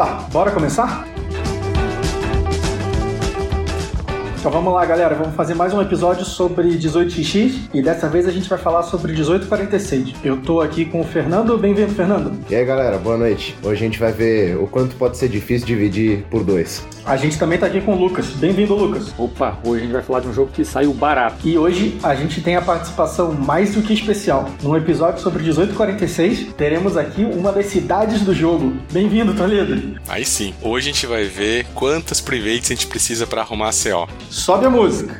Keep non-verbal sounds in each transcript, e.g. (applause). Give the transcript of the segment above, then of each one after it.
Opa, bora começar? Então vamos lá, galera. Vamos fazer mais um episódio sobre 18x e dessa vez a gente vai falar sobre 1846. Eu tô aqui com o Fernando. Bem-vindo, Fernando. E aí, galera, boa noite. Hoje a gente vai ver o quanto pode ser difícil dividir por dois. A gente também tá aqui com o Lucas. Bem-vindo, Lucas. Opa, hoje a gente vai falar de um jogo que saiu barato. E hoje a gente tem a participação mais do que especial. Num episódio sobre 1846, teremos aqui uma das cidades do jogo. Bem-vindo, Toledo. Aí sim. Hoje a gente vai ver quantas privates a gente precisa para arrumar a CO. Sobe a música.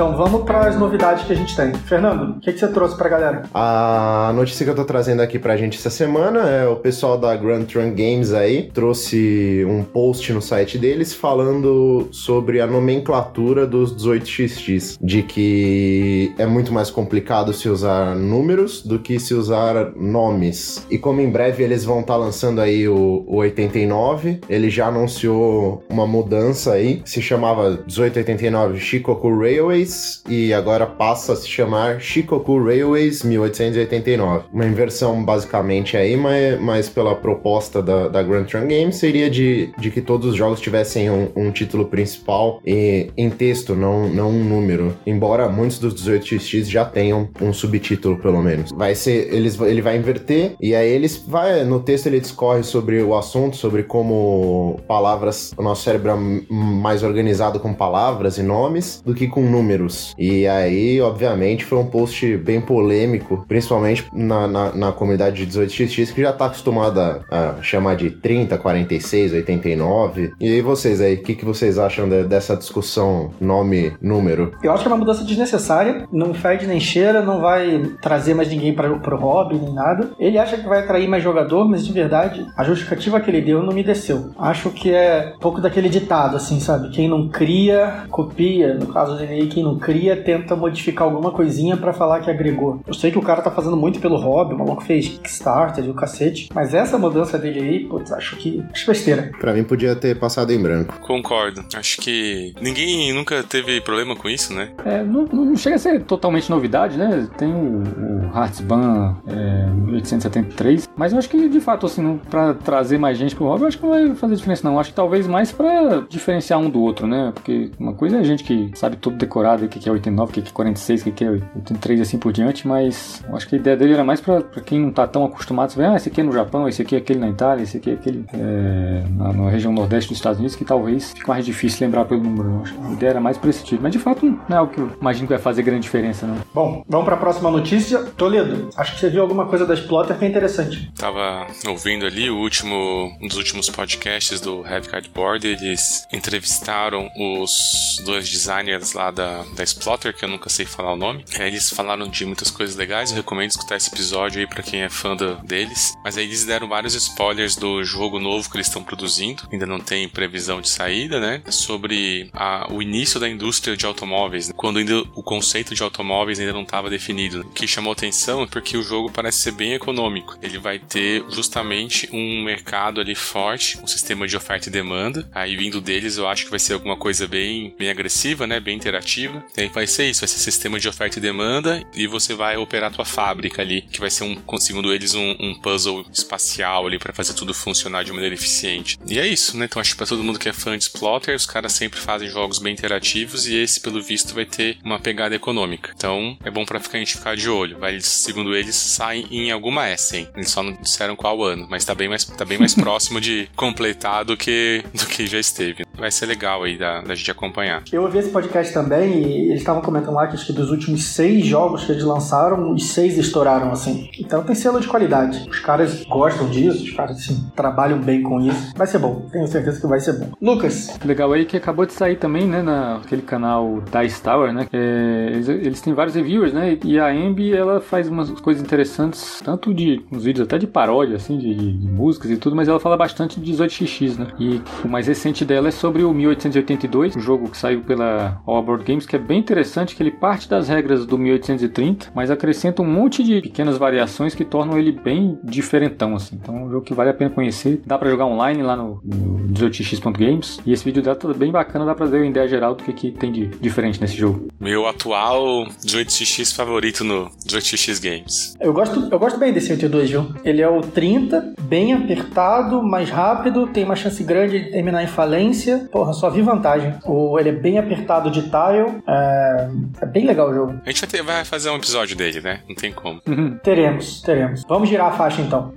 Então vamos para as novidades que a gente tem. Fernando, o que, que você trouxe para a galera? A notícia que eu tô trazendo aqui pra gente essa semana é o pessoal da Grand Trunk Games aí trouxe um post no site deles falando sobre a nomenclatura dos 18xx, de que é muito mais complicado se usar números do que se usar nomes. E como em breve eles vão estar lançando aí o, o 89, ele já anunciou uma mudança aí, se chamava 1889 Shikoku Railways e agora passa a se chamar Shikoku Railways 1889. Uma inversão basicamente aí, mas, mas pela proposta da, da Grand Trunk Games seria de, de que todos os jogos tivessem um, um título principal e, em texto, não, não um número. Embora muitos dos 18x já tenham um subtítulo, pelo menos. Vai ser, eles, ele vai inverter e aí eles vai no texto ele discorre sobre o assunto, sobre como palavras, o nosso cérebro é mais organizado com palavras e nomes do que com números. E aí, obviamente, foi um post bem polêmico, principalmente na, na, na comunidade de 18xx, que já tá acostumada a chamar de 30, 46, 89. E aí, vocês aí, o que, que vocês acham de, dessa discussão nome-número? Eu acho que é uma mudança desnecessária, não fede nem cheira, não vai trazer mais ninguém para pro hobby nem nada. Ele acha que vai atrair mais jogador, mas de verdade, a justificativa que ele deu não me desceu. Acho que é um pouco daquele ditado, assim, sabe? Quem não cria, copia. No caso dele aí, quem não cria, tenta modificar alguma coisinha para falar que agregou. Eu sei que o cara tá fazendo muito pelo hobby, o maluco fez Kickstarter e o cacete, mas essa mudança dele aí, putz, acho que acho besteira. Pra mim podia ter passado em branco. Concordo. Acho que ninguém nunca teve problema com isso, né? É, não, não chega a ser totalmente novidade, né? Tem o, o Heartsban é, 1873, mas eu acho que de fato, assim, não, pra trazer mais gente pro hobby, eu acho que não vai fazer diferença, não. Eu acho que talvez mais pra diferenciar um do outro, né? Porque uma coisa é a gente que sabe tudo decorado, o que é 89, o que é 46, o que é 83 e assim por diante, mas acho que a ideia dele era mais pra, pra quem não tá tão acostumado, você vê, ah, esse aqui é no Japão, esse aqui é aquele na Itália, esse aqui é aquele é, na, na, região nordeste dos Estados Unidos, que talvez fique mais difícil lembrar pelo número. Eu acho que a ideia era mais pra esse tipo, mas de fato não é algo que eu imagino que vai fazer grande diferença, não. Bom, vamos pra próxima notícia. Toledo, acho que você viu alguma coisa da Exploiter que é interessante. Tava ouvindo ali o último, um dos últimos podcasts do Heavy Cardboard, eles entrevistaram os dois designers lá da, da Exploiter, que eu nunca sei falar o nome. É, eles falaram de muitas coisas legais, eu recomendo escutar esse episódio aí para quem é fã do, deles. Mas aí eles deram vários spoilers do jogo novo que eles estão produzindo, ainda não tem previsão de saída, né? Sobre a, o início da indústria de automóveis, né? quando ainda o conceito de automóveis ainda não estava definido. O que chamou atenção é porque o jogo parece ser bem econômico. Ele vai ter justamente um mercado ali forte, um sistema de oferta e demanda. Aí vindo deles, eu acho que vai ser alguma coisa bem, bem agressiva, né? Bem interativa. E aí vai ser isso, vai ser sistema de oferta e demanda e você vai operar a tua fábrica ali, que vai ser um, segundo eles, um, um puzzle espacial ali para fazer tudo funcionar de maneira eficiente. E é isso, né? Então acho que pra todo mundo que é fã de Splotter, os caras sempre fazem jogos bem interativos e esse, pelo visto, vai ter uma pegada econômica. Então é bom pra ficar, a gente ficar de olho. Vai, segundo eles, saem em alguma Essen. Eles só não disseram qual ano, mas tá bem mais, tá bem mais (laughs) próximo de completar do que, do que já esteve. Vai ser legal aí da, da gente acompanhar. Eu ouvi esse podcast também eles estavam comentando lá que acho que dos últimos seis jogos que eles lançaram, os seis estouraram assim. Então tem selo de qualidade. Os caras gostam disso, os caras assim, trabalham bem com isso. Vai ser bom, tenho certeza que vai ser bom. Lucas. Legal aí que acabou de sair também, né, naquele canal Dice Tower, né? É, eles, eles, têm vários reviewers, né? E a Ambi, ela faz umas coisas interessantes, tanto de uns vídeos até de paródia, assim, de, de músicas e tudo, mas ela fala bastante de 18xx, né? E o mais recente dela é sobre o 1882, um jogo que saiu pela All Board Games, que é bem interessante, que ele parte das regras do 1830, mas acrescenta um monte de pequenas variações que tornam ele bem diferentão, assim. Então é um jogo que vale a pena conhecer. Dá para jogar online lá no, no 18x.games. E esse vídeo dá tá bem bacana, dá pra ver a ideia geral do que, que tem de diferente nesse jogo. Meu atual 18x favorito no 18x Games. Eu gosto, eu gosto bem desse 82, viu? Ele é o 30, bem apertado, mais rápido, tem uma chance grande de terminar em falência. Porra, só vi vantagem. O, ele é bem apertado de tile, é, é bem legal o jogo. A gente vai, ter, vai fazer um episódio dele, né? Não tem como. Teremos, teremos. Vamos girar a faixa então.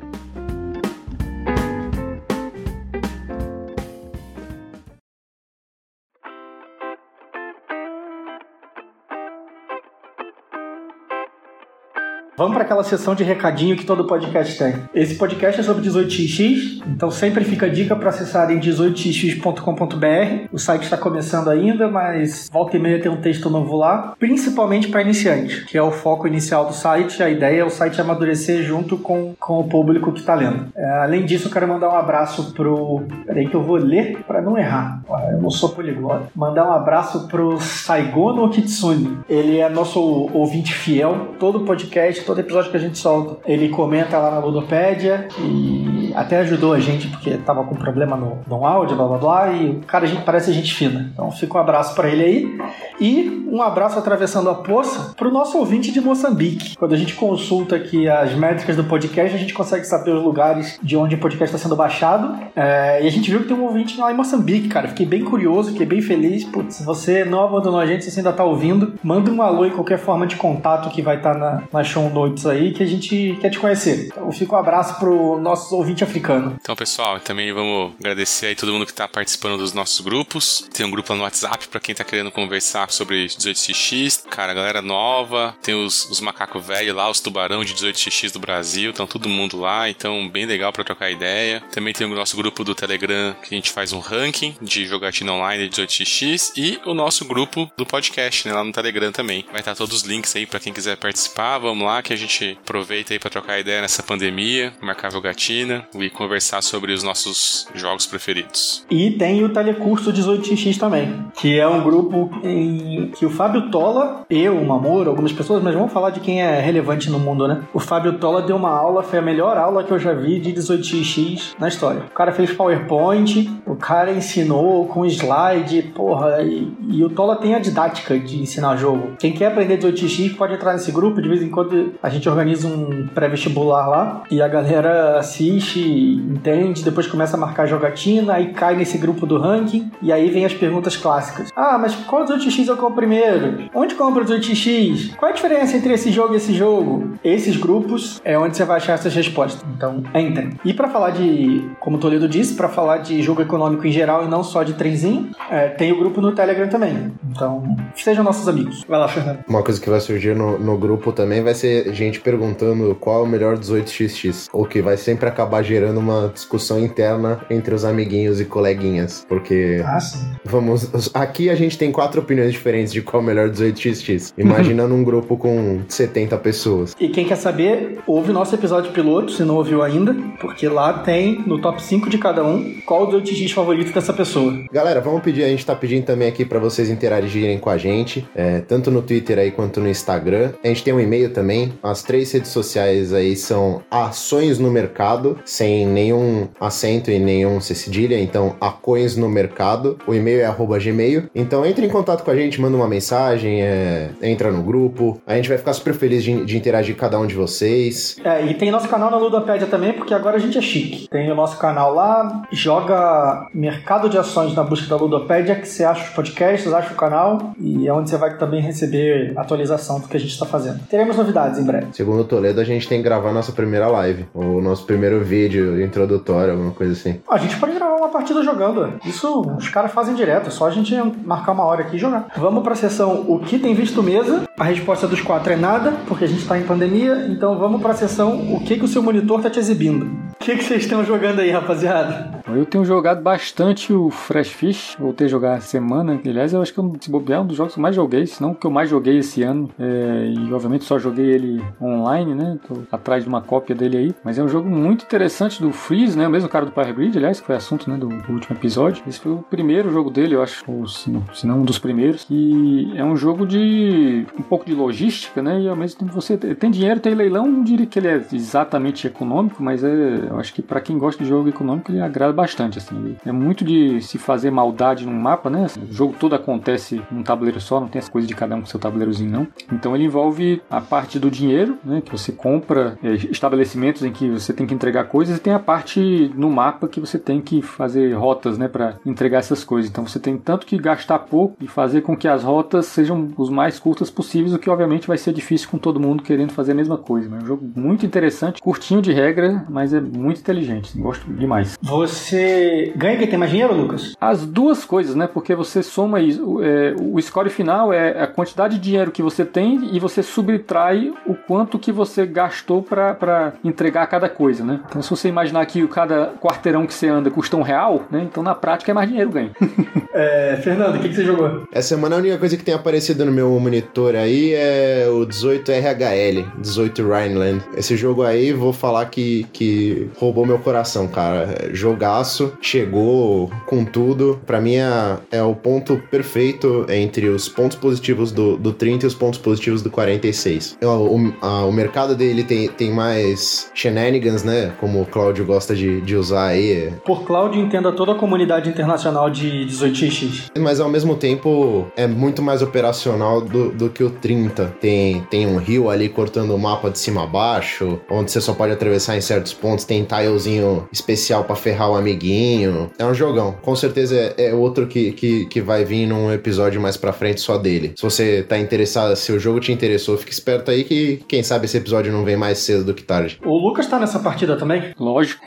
Vamos para aquela sessão de recadinho que todo podcast tem. Esse podcast é sobre 18xx, então sempre fica a dica para acessarem 18xx.com.br. O site está começando ainda, mas volta e meia tem um texto novo lá, principalmente para iniciante, que é o foco inicial do site. A ideia é o site amadurecer junto com, com o público que está lendo. É, além disso, eu quero mandar um abraço pro. Peraí que eu vou ler para não errar. Eu não sou poliglota. Mandar um abraço pro Saigono Kitsune. Ele é nosso ouvinte fiel. Todo podcast todo episódio que a gente solta, ele comenta lá na Ludopédia e até ajudou a gente porque tava com problema no, no áudio, blá blá blá, e o cara a gente parece gente fina. Então fica um abraço para ele aí. E um abraço atravessando a poça pro nosso ouvinte de Moçambique. Quando a gente consulta aqui as métricas do podcast, a gente consegue saber os lugares de onde o podcast está sendo baixado. É, e a gente viu que tem um ouvinte lá em Moçambique, cara. Fiquei bem curioso, fiquei bem feliz. Putz, se você não abandonou a gente, se você ainda tá ouvindo, manda um alô em qualquer forma de contato que vai estar tá na, na show notes aí que a gente quer te conhecer. Então fica um abraço pro nosso ouvinte africano. Então, pessoal, também vamos agradecer aí todo mundo que tá participando dos nossos grupos. Tem um grupo lá no WhatsApp para quem tá querendo conversar sobre 18xx. Cara, galera nova. Tem os, os macacos velhos lá, os tubarão de 18xx do Brasil. Então, todo mundo lá. Então, bem legal para trocar ideia. Também tem o nosso grupo do Telegram que a gente faz um ranking de jogatina online de 18xx. E o nosso grupo do podcast, né, lá no Telegram também. Vai estar todos os links aí para quem quiser participar. Vamos lá que a gente aproveita aí para trocar ideia nessa pandemia, marcar jogatina e conversar sobre os nossos jogos preferidos. E tem o Telecurso 18x também, que é um grupo em que o Fábio Tola, eu, o Mamoro, algumas pessoas, mas vamos falar de quem é relevante no mundo, né? O Fábio Tola deu uma aula, foi a melhor aula que eu já vi de 18x na história. O cara fez PowerPoint, o cara ensinou com slide, porra, e, e o Tola tem a didática de ensinar jogo. Quem quer aprender 18x pode entrar nesse grupo, de vez em quando a gente organiza um pré-vestibular lá e a galera assiste, entende, depois começa a marcar jogatina, aí cai nesse grupo do ranking e aí vem as perguntas clássicas. Ah, mas qual 18x eu compro primeiro? Onde compra 18x? Qual a diferença entre esse jogo e esse jogo? Esses grupos é onde você vai achar essas respostas. Então, entrem. E para falar de, como o Toledo disse, para falar de jogo econômico em geral e não só de trenzinho, é, tem o grupo no Telegram também. Então, sejam nossos amigos. Vai lá, Fernando. Uma coisa que vai surgir no, no grupo também vai ser gente perguntando qual é o melhor 18xx. O que vai sempre acabar gerando uma discussão interna entre os amiguinhos e coleguinhas. Porque. Ah. Vamos. Aqui a gente tem quatro opiniões diferentes de qual é o melhor 18xx. Imagina num grupo com 70 pessoas. E quem quer saber, ouve o nosso episódio piloto, se não ouviu ainda, porque lá tem no top 5 de cada um qual o 18x favorito dessa pessoa. Galera, vamos pedir, a gente tá pedindo também aqui para vocês interagirem com a gente, é, tanto no Twitter aí quanto no Instagram. A gente tem um e-mail também, as três redes sociais aí são ações no mercado, sem nenhum acento e nenhum cedilha, então acoins no mercado. O e-mail é arroba gmail. Então entre em contato com a gente, manda uma mensagem, é, entra no grupo. A gente vai ficar super feliz de, de interagir com cada um de vocês. É, e tem nosso canal na Ludopédia também, porque agora a gente é chique. Tem o nosso canal lá, joga mercado de ações na busca da Ludopédia, que você acha os podcasts, acha o canal, e é onde você vai também receber atualização do que a gente está fazendo. Teremos novidades em breve. Segundo o Toledo, a gente tem que gravar nossa primeira live, o nosso primeiro vídeo introdutório, alguma coisa assim. A gente pode gravar uma partida jogando. Isso os caras fazem direto, é só a gente marcar uma hora aqui e jogar. Vamos pra sessão O que tem visto mesa? A resposta dos quatro é nada, porque a gente tá em pandemia, então vamos pra sessão O que, que o seu monitor tá te exibindo. O que, que vocês estão jogando aí, rapaziada? Eu tenho jogado bastante o Fresh Fish, voltei a jogar essa semana. Aliás, eu acho que eu, se bobear, é um dos jogos que eu mais joguei, se não o que eu mais joguei esse ano. É, e obviamente só joguei ele online, né? Tô atrás de uma cópia dele aí. Mas é um jogo muito interessante do Freeze, né? O mesmo cara do Power Grid, aliás, que foi assunto né, do, do último episódio. Esse foi o primeiro jogo dele, eu acho, ou se não, se não um dos primeiros. E é um jogo de um pouco de logística, né? E ao mesmo tempo você tem dinheiro, tem leilão, não diria que ele é exatamente econômico, mas é, eu acho que para quem gosta de jogo econômico ele agrada bastante, assim. É muito de se fazer maldade num mapa, né? O jogo todo acontece num tabuleiro só, não tem essa coisa de cada um com seu tabuleirozinho, não. Então ele envolve a parte do dinheiro, né? Que você compra é, estabelecimentos em que você tem que entregar coisas e tem a parte no mapa que você tem que fazer rotas, né? Para entregar essas coisas. Então você tem tanto que gastar pouco e fazer com que as rotas sejam os mais curtas possíveis, o que obviamente vai ser difícil com todo mundo querendo fazer a mesma coisa. Mas é um jogo muito interessante, curtinho de regra, mas é muito inteligente. Gosto demais. Você ganha quem tem mais dinheiro, Lucas? As duas coisas, né? Porque você soma isso. É, o score final é a quantidade de dinheiro que você tem e você subtrai o quanto que você gastou para entregar cada coisa, né? Então, se você imaginar que cada quarteirão que você anda custa um real, né? Então, na prática, é mais dinheiro ganho. (laughs) é, Fernando, o que, que você jogou? Essa semana a única coisa que tem aparecido no meu monitor aí é o 18RHL, 18 Rhineland. Esse jogo aí, vou falar que, que roubou meu coração, cara. Jogaço, chegou com tudo. Pra mim é, é o ponto perfeito entre os pontos positivos do, do 30 e os pontos positivos do 46. O, o, a, o mercado dele tem, tem mais shenanigans, né? Como o Cláudio gosta de, de usar aí. Por Cláudio, entenda toda a comunidade internacional de 18x. Mas ao mesmo tempo é muito mais operacional do, do que o 30. Tem, tem um rio ali cortando o mapa de cima a baixo, onde você só pode atravessar em certos pontos. Tem tilezinho especial para ferrar o amiguinho. É um jogão. Com certeza é, é outro que, que, que vai vir num episódio mais pra frente só dele. Se você tá interessado, se o jogo te interessou, fique esperto aí que quem sabe esse episódio não vem mais cedo do que tarde. O Lucas tá nessa partida também? Lógico.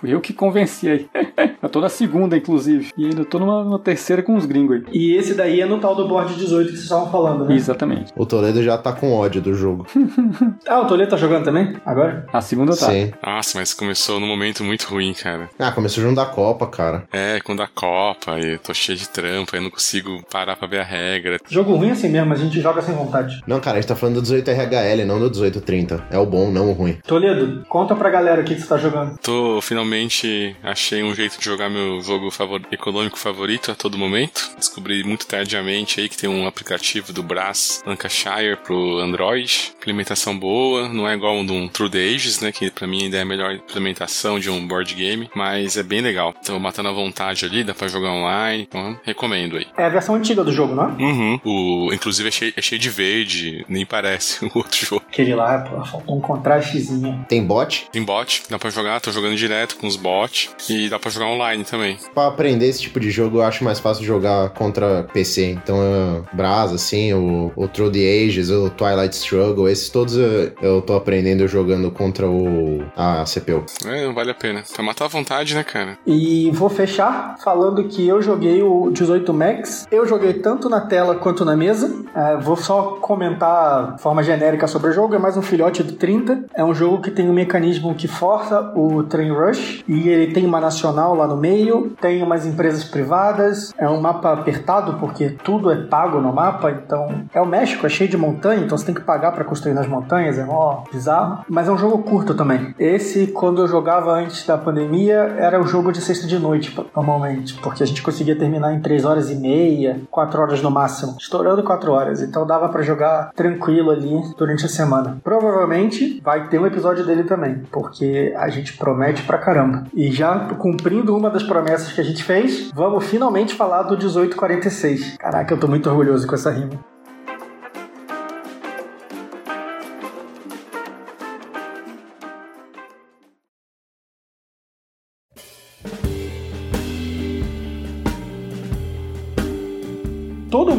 Fui (laughs) eu que convenci aí. (laughs) eu tô na segunda, inclusive. E ainda tô numa, numa, terceira com os gringos aí. E esse daí é no tal do board 18 que vocês estavam falando, né? Exatamente. O Toledo já tá com ódio do jogo. (laughs) ah, o Toledo tá jogando também? Agora? A segunda tá. Sim. Nossa, mas começou num momento muito ruim, cara. Ah, começou junto da Copa, cara. É, com da Copa, e tô cheio de trampa, eu não consigo parar pra ver a regra. Jogo ruim assim mesmo, a gente joga sem vontade. Não, cara, a gente tá falando do 18RHL, não do 1830. É o bom, não o ruim. Toledo, conta pra galera o que, que você tá jogando. Tô, finalmente, achei um jeito de jogar meu jogo favor... econômico favorito a todo momento. Descobri muito tardiamente aí que tem um aplicativo do Brás Lancashire pro Android. Implementação boa, não é igual um do um True the Ages, né, que pra mim ainda é a melhor implementação de um board game, mas é bem legal. Tô matando à vontade ali, dá pra jogar online, então recomendo aí. É a versão antiga do jogo, não é? Uhum. O, inclusive é cheio, é cheio de verde, nem parece (laughs) o outro jogo. Aquele lá, pô, faltou um contrastezinho. Tem bot? Tem bot, dá pra jogar, tô jogando direto com os bots e dá pra jogar online também. Pra aprender esse tipo de jogo, eu acho mais fácil jogar contra PC. Então, uh, Brasa, assim, o, o Through the Ages, o Twilight Struggle, esses todos eu, eu tô aprendendo jogando contra o a CPU. É, não vale a pena. Pra matar à vontade, né, cara? E vou fechar falando que eu joguei o 18 Max. Eu joguei tanto na tela quanto na mesa. É, vou só comentar de forma genérica sobre o jogo. É mais um filhote do 30. É um jogo que tem um mecanismo que força o train rush. E ele tem uma nacional lá no meio. Tem umas empresas privadas. É um mapa apertado porque tudo é pago no mapa. Então é o México, é cheio de montanha. Então você tem que pagar para construir nas montanhas. É mó bizarro. Mas é um jogo curto também. Esse, quando eu jogava antes da pandemia, era o jogo de sexta de noite, normalmente. Porque a gente conseguia terminar em 3 horas e meia, 4 horas no máximo. Estourando 4 horas. Então dava para jogar tranquilo ali durante a semana. Provavelmente vai ter um episódio dele também. Porque a gente promete pra caramba. E já cumprindo uma das promessas que a gente fez, vamos finalmente falar do 1846. Caraca, eu tô muito orgulhoso com essa rima.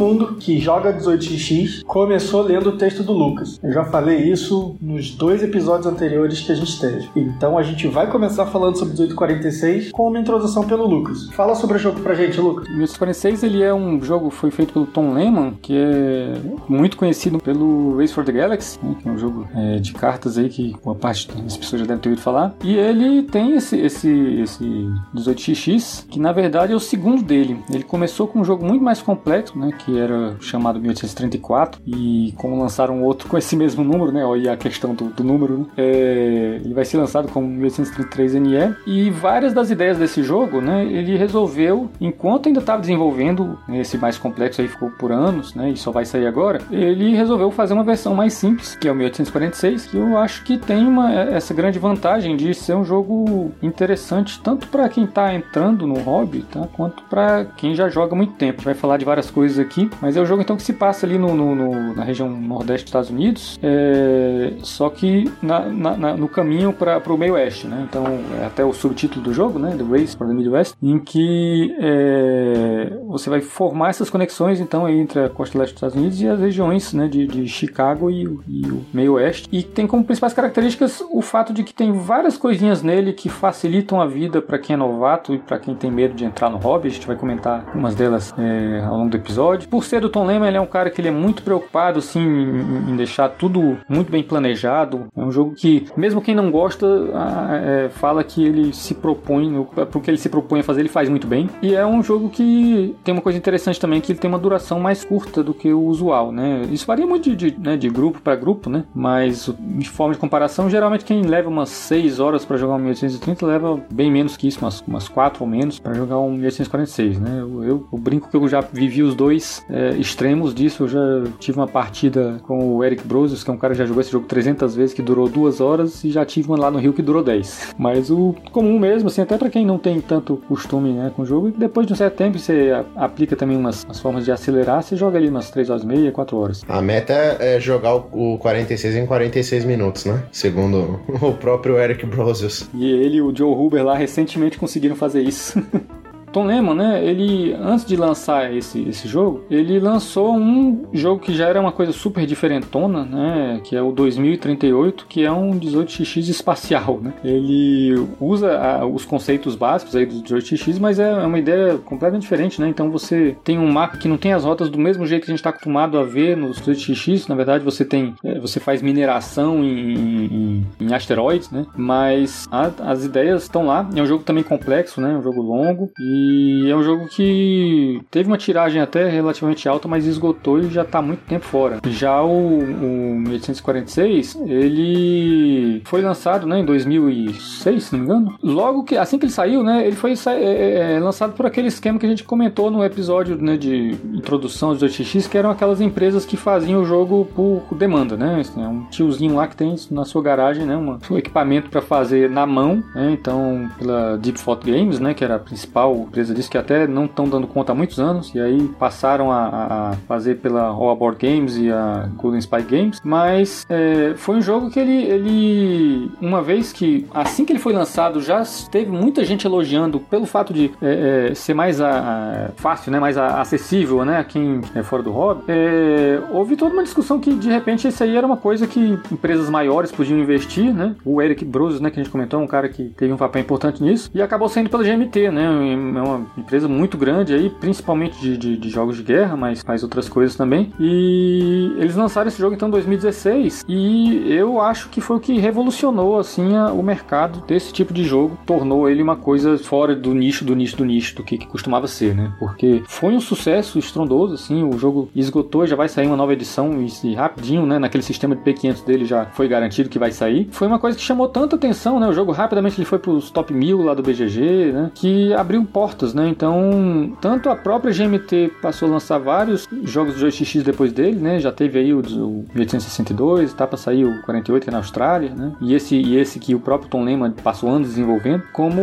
Mundo que joga 18x começou lendo o texto do Lucas. Eu já falei isso nos dois episódios anteriores que a gente teve. Então a gente vai começar falando sobre 1846 com uma introdução pelo Lucas. Fala sobre o jogo pra gente, Lucas. 1846 ele é um jogo foi feito pelo Tom Lehman, que é muito conhecido pelo Race for the Galaxy, né, que é um jogo é, de cartas aí que uma parte das pessoas já devem ter ouvido falar. E ele tem esse esse esse 18xx, que na verdade é o segundo dele. Ele começou com um jogo muito mais complexo, né, que era chamado 1834, e como lançaram outro com esse mesmo número, né, olha a questão do, do número, né, é, ele vai ser lançado como 1833 NE, e várias das ideias desse jogo, né, ele resolveu, enquanto ainda estava desenvolvendo, esse mais complexo aí ficou por anos, né, e só vai sair agora, ele resolveu fazer uma versão mais simples, que é o 1846, que eu acho que tem uma, essa grande vantagem de ser um jogo interessante, tanto para quem está entrando no hobby, tá, quanto para quem já joga muito tempo. A gente vai falar de várias coisas aqui, mas é um jogo então que se passa ali no, no, no na região nordeste dos Estados Unidos, é, só que na, na, na, no caminho para o meio oeste, né? Então é até o subtítulo do jogo, né? The Race for the Midwest, em que é, você vai formar essas conexões então entre a costa leste dos Estados Unidos e as regiões né, de, de Chicago e, e o meio oeste. E tem como principais características o fato de que tem várias coisinhas nele que facilitam a vida para quem é novato e para quem tem medo de entrar no hobby. A gente vai comentar umas delas é, ao longo do episódio. Por ser do Tom Lehman, ele é um cara que ele é muito preocupado assim, em, deixar tudo muito bem planejado. É um jogo que, mesmo quem não gosta, é, fala que ele se propõe, o que ele se propõe a fazer, ele faz muito bem. E é um jogo que tem uma coisa interessante também, que ele tem uma duração mais curta do que o usual, né? Isso varia muito de, de, né, de grupo para grupo, né? Mas, de forma de comparação, geralmente quem leva umas 6 horas para jogar um 1830 leva bem menos que isso, umas, umas 4 ou menos, para jogar um 1846, né? Eu, eu, eu, brinco que eu já vivi os dois é, extremos disso. Eu já tive uma partida com o Eric Brosius, que é um cara que já jogou esse jogo 300 vezes, que durou 2 horas, e já tive uma lá no Rio que durou 10. Mas o comum mesmo, assim, até para quem não tem tanto costume né, com o jogo, depois de um certo tempo você aplica também umas, umas formas de acelerar, você joga ali umas 3 horas e meia, 4 horas. A meta é jogar o 46 em 46 minutos, né? Segundo (laughs) o próprio Eric Brosius. E ele e o Joe Huber lá recentemente conseguiram fazer isso. (laughs) Tom Lehman, né, ele antes de lançar esse, esse jogo, ele lançou um jogo que já era uma coisa super diferentona, né, que é o 2038, que é um 18x espacial, né. Ele usa a, os conceitos básicos aí do 18x, mas é, é uma ideia completamente diferente, né. Então você tem um mapa que não tem as rotas do mesmo jeito que a gente está acostumado a ver nos 18x. Na verdade, você tem, é, você faz mineração em, em, em asteroides, né. Mas a, as ideias estão lá. É um jogo também complexo, né, um jogo longo e e é um jogo que teve uma tiragem até relativamente alta, mas esgotou e já está muito tempo fora. Já o, o 1846, ele foi lançado né, em 2006, se não me engano. Logo que, assim que ele saiu, né, ele foi é, é, é, lançado por aquele esquema que a gente comentou no episódio né, de introdução dos 2x, que eram aquelas empresas que faziam o jogo por demanda, né? É um tiozinho lá que tem na sua garagem, né, uma, um equipamento para fazer na mão, né? Então, pela Deep Thought Games, né, que era a principal empresa disse que até não estão dando conta há muitos anos, e aí passaram a, a fazer pela All Aboard Games e a Golden Spike Games, mas é, foi um jogo que ele, ele, uma vez que, assim que ele foi lançado, já teve muita gente elogiando pelo fato de é, é, ser mais a, a, fácil, né, mais a, acessível, né, a quem é fora do hobby, é, houve toda uma discussão que, de repente, isso aí era uma coisa que empresas maiores podiam investir, né, o Eric Bruce, né, que a gente comentou, um cara que teve um papel importante nisso, e acabou saindo pela GMT, né, é uma empresa muito grande aí, principalmente de, de, de, jogos de guerra, mas faz outras coisas também. E eles lançaram esse jogo então em 2016 e eu acho que foi o que revolucionou assim a, o mercado desse tipo de jogo, tornou ele uma coisa fora do nicho, do nicho, do nicho do que, que costumava ser, né? Porque foi um sucesso estrondoso, assim, o jogo esgotou, já vai sair uma nova edição e, rapidinho, né? Naquele sistema de P500 dele já foi garantido que vai sair. Foi uma coisa que chamou tanta atenção, né? O jogo rapidamente ele foi para os top 1000 lá do BGG, né? Que abriu né? Então, tanto a própria GMT passou a lançar vários jogos de 2x depois dele, né? Já teve aí o, o 1862, tá para sair o 48 que é na Austrália, né? E esse, e esse que o próprio Tom Lehman passou anos desenvolvendo, como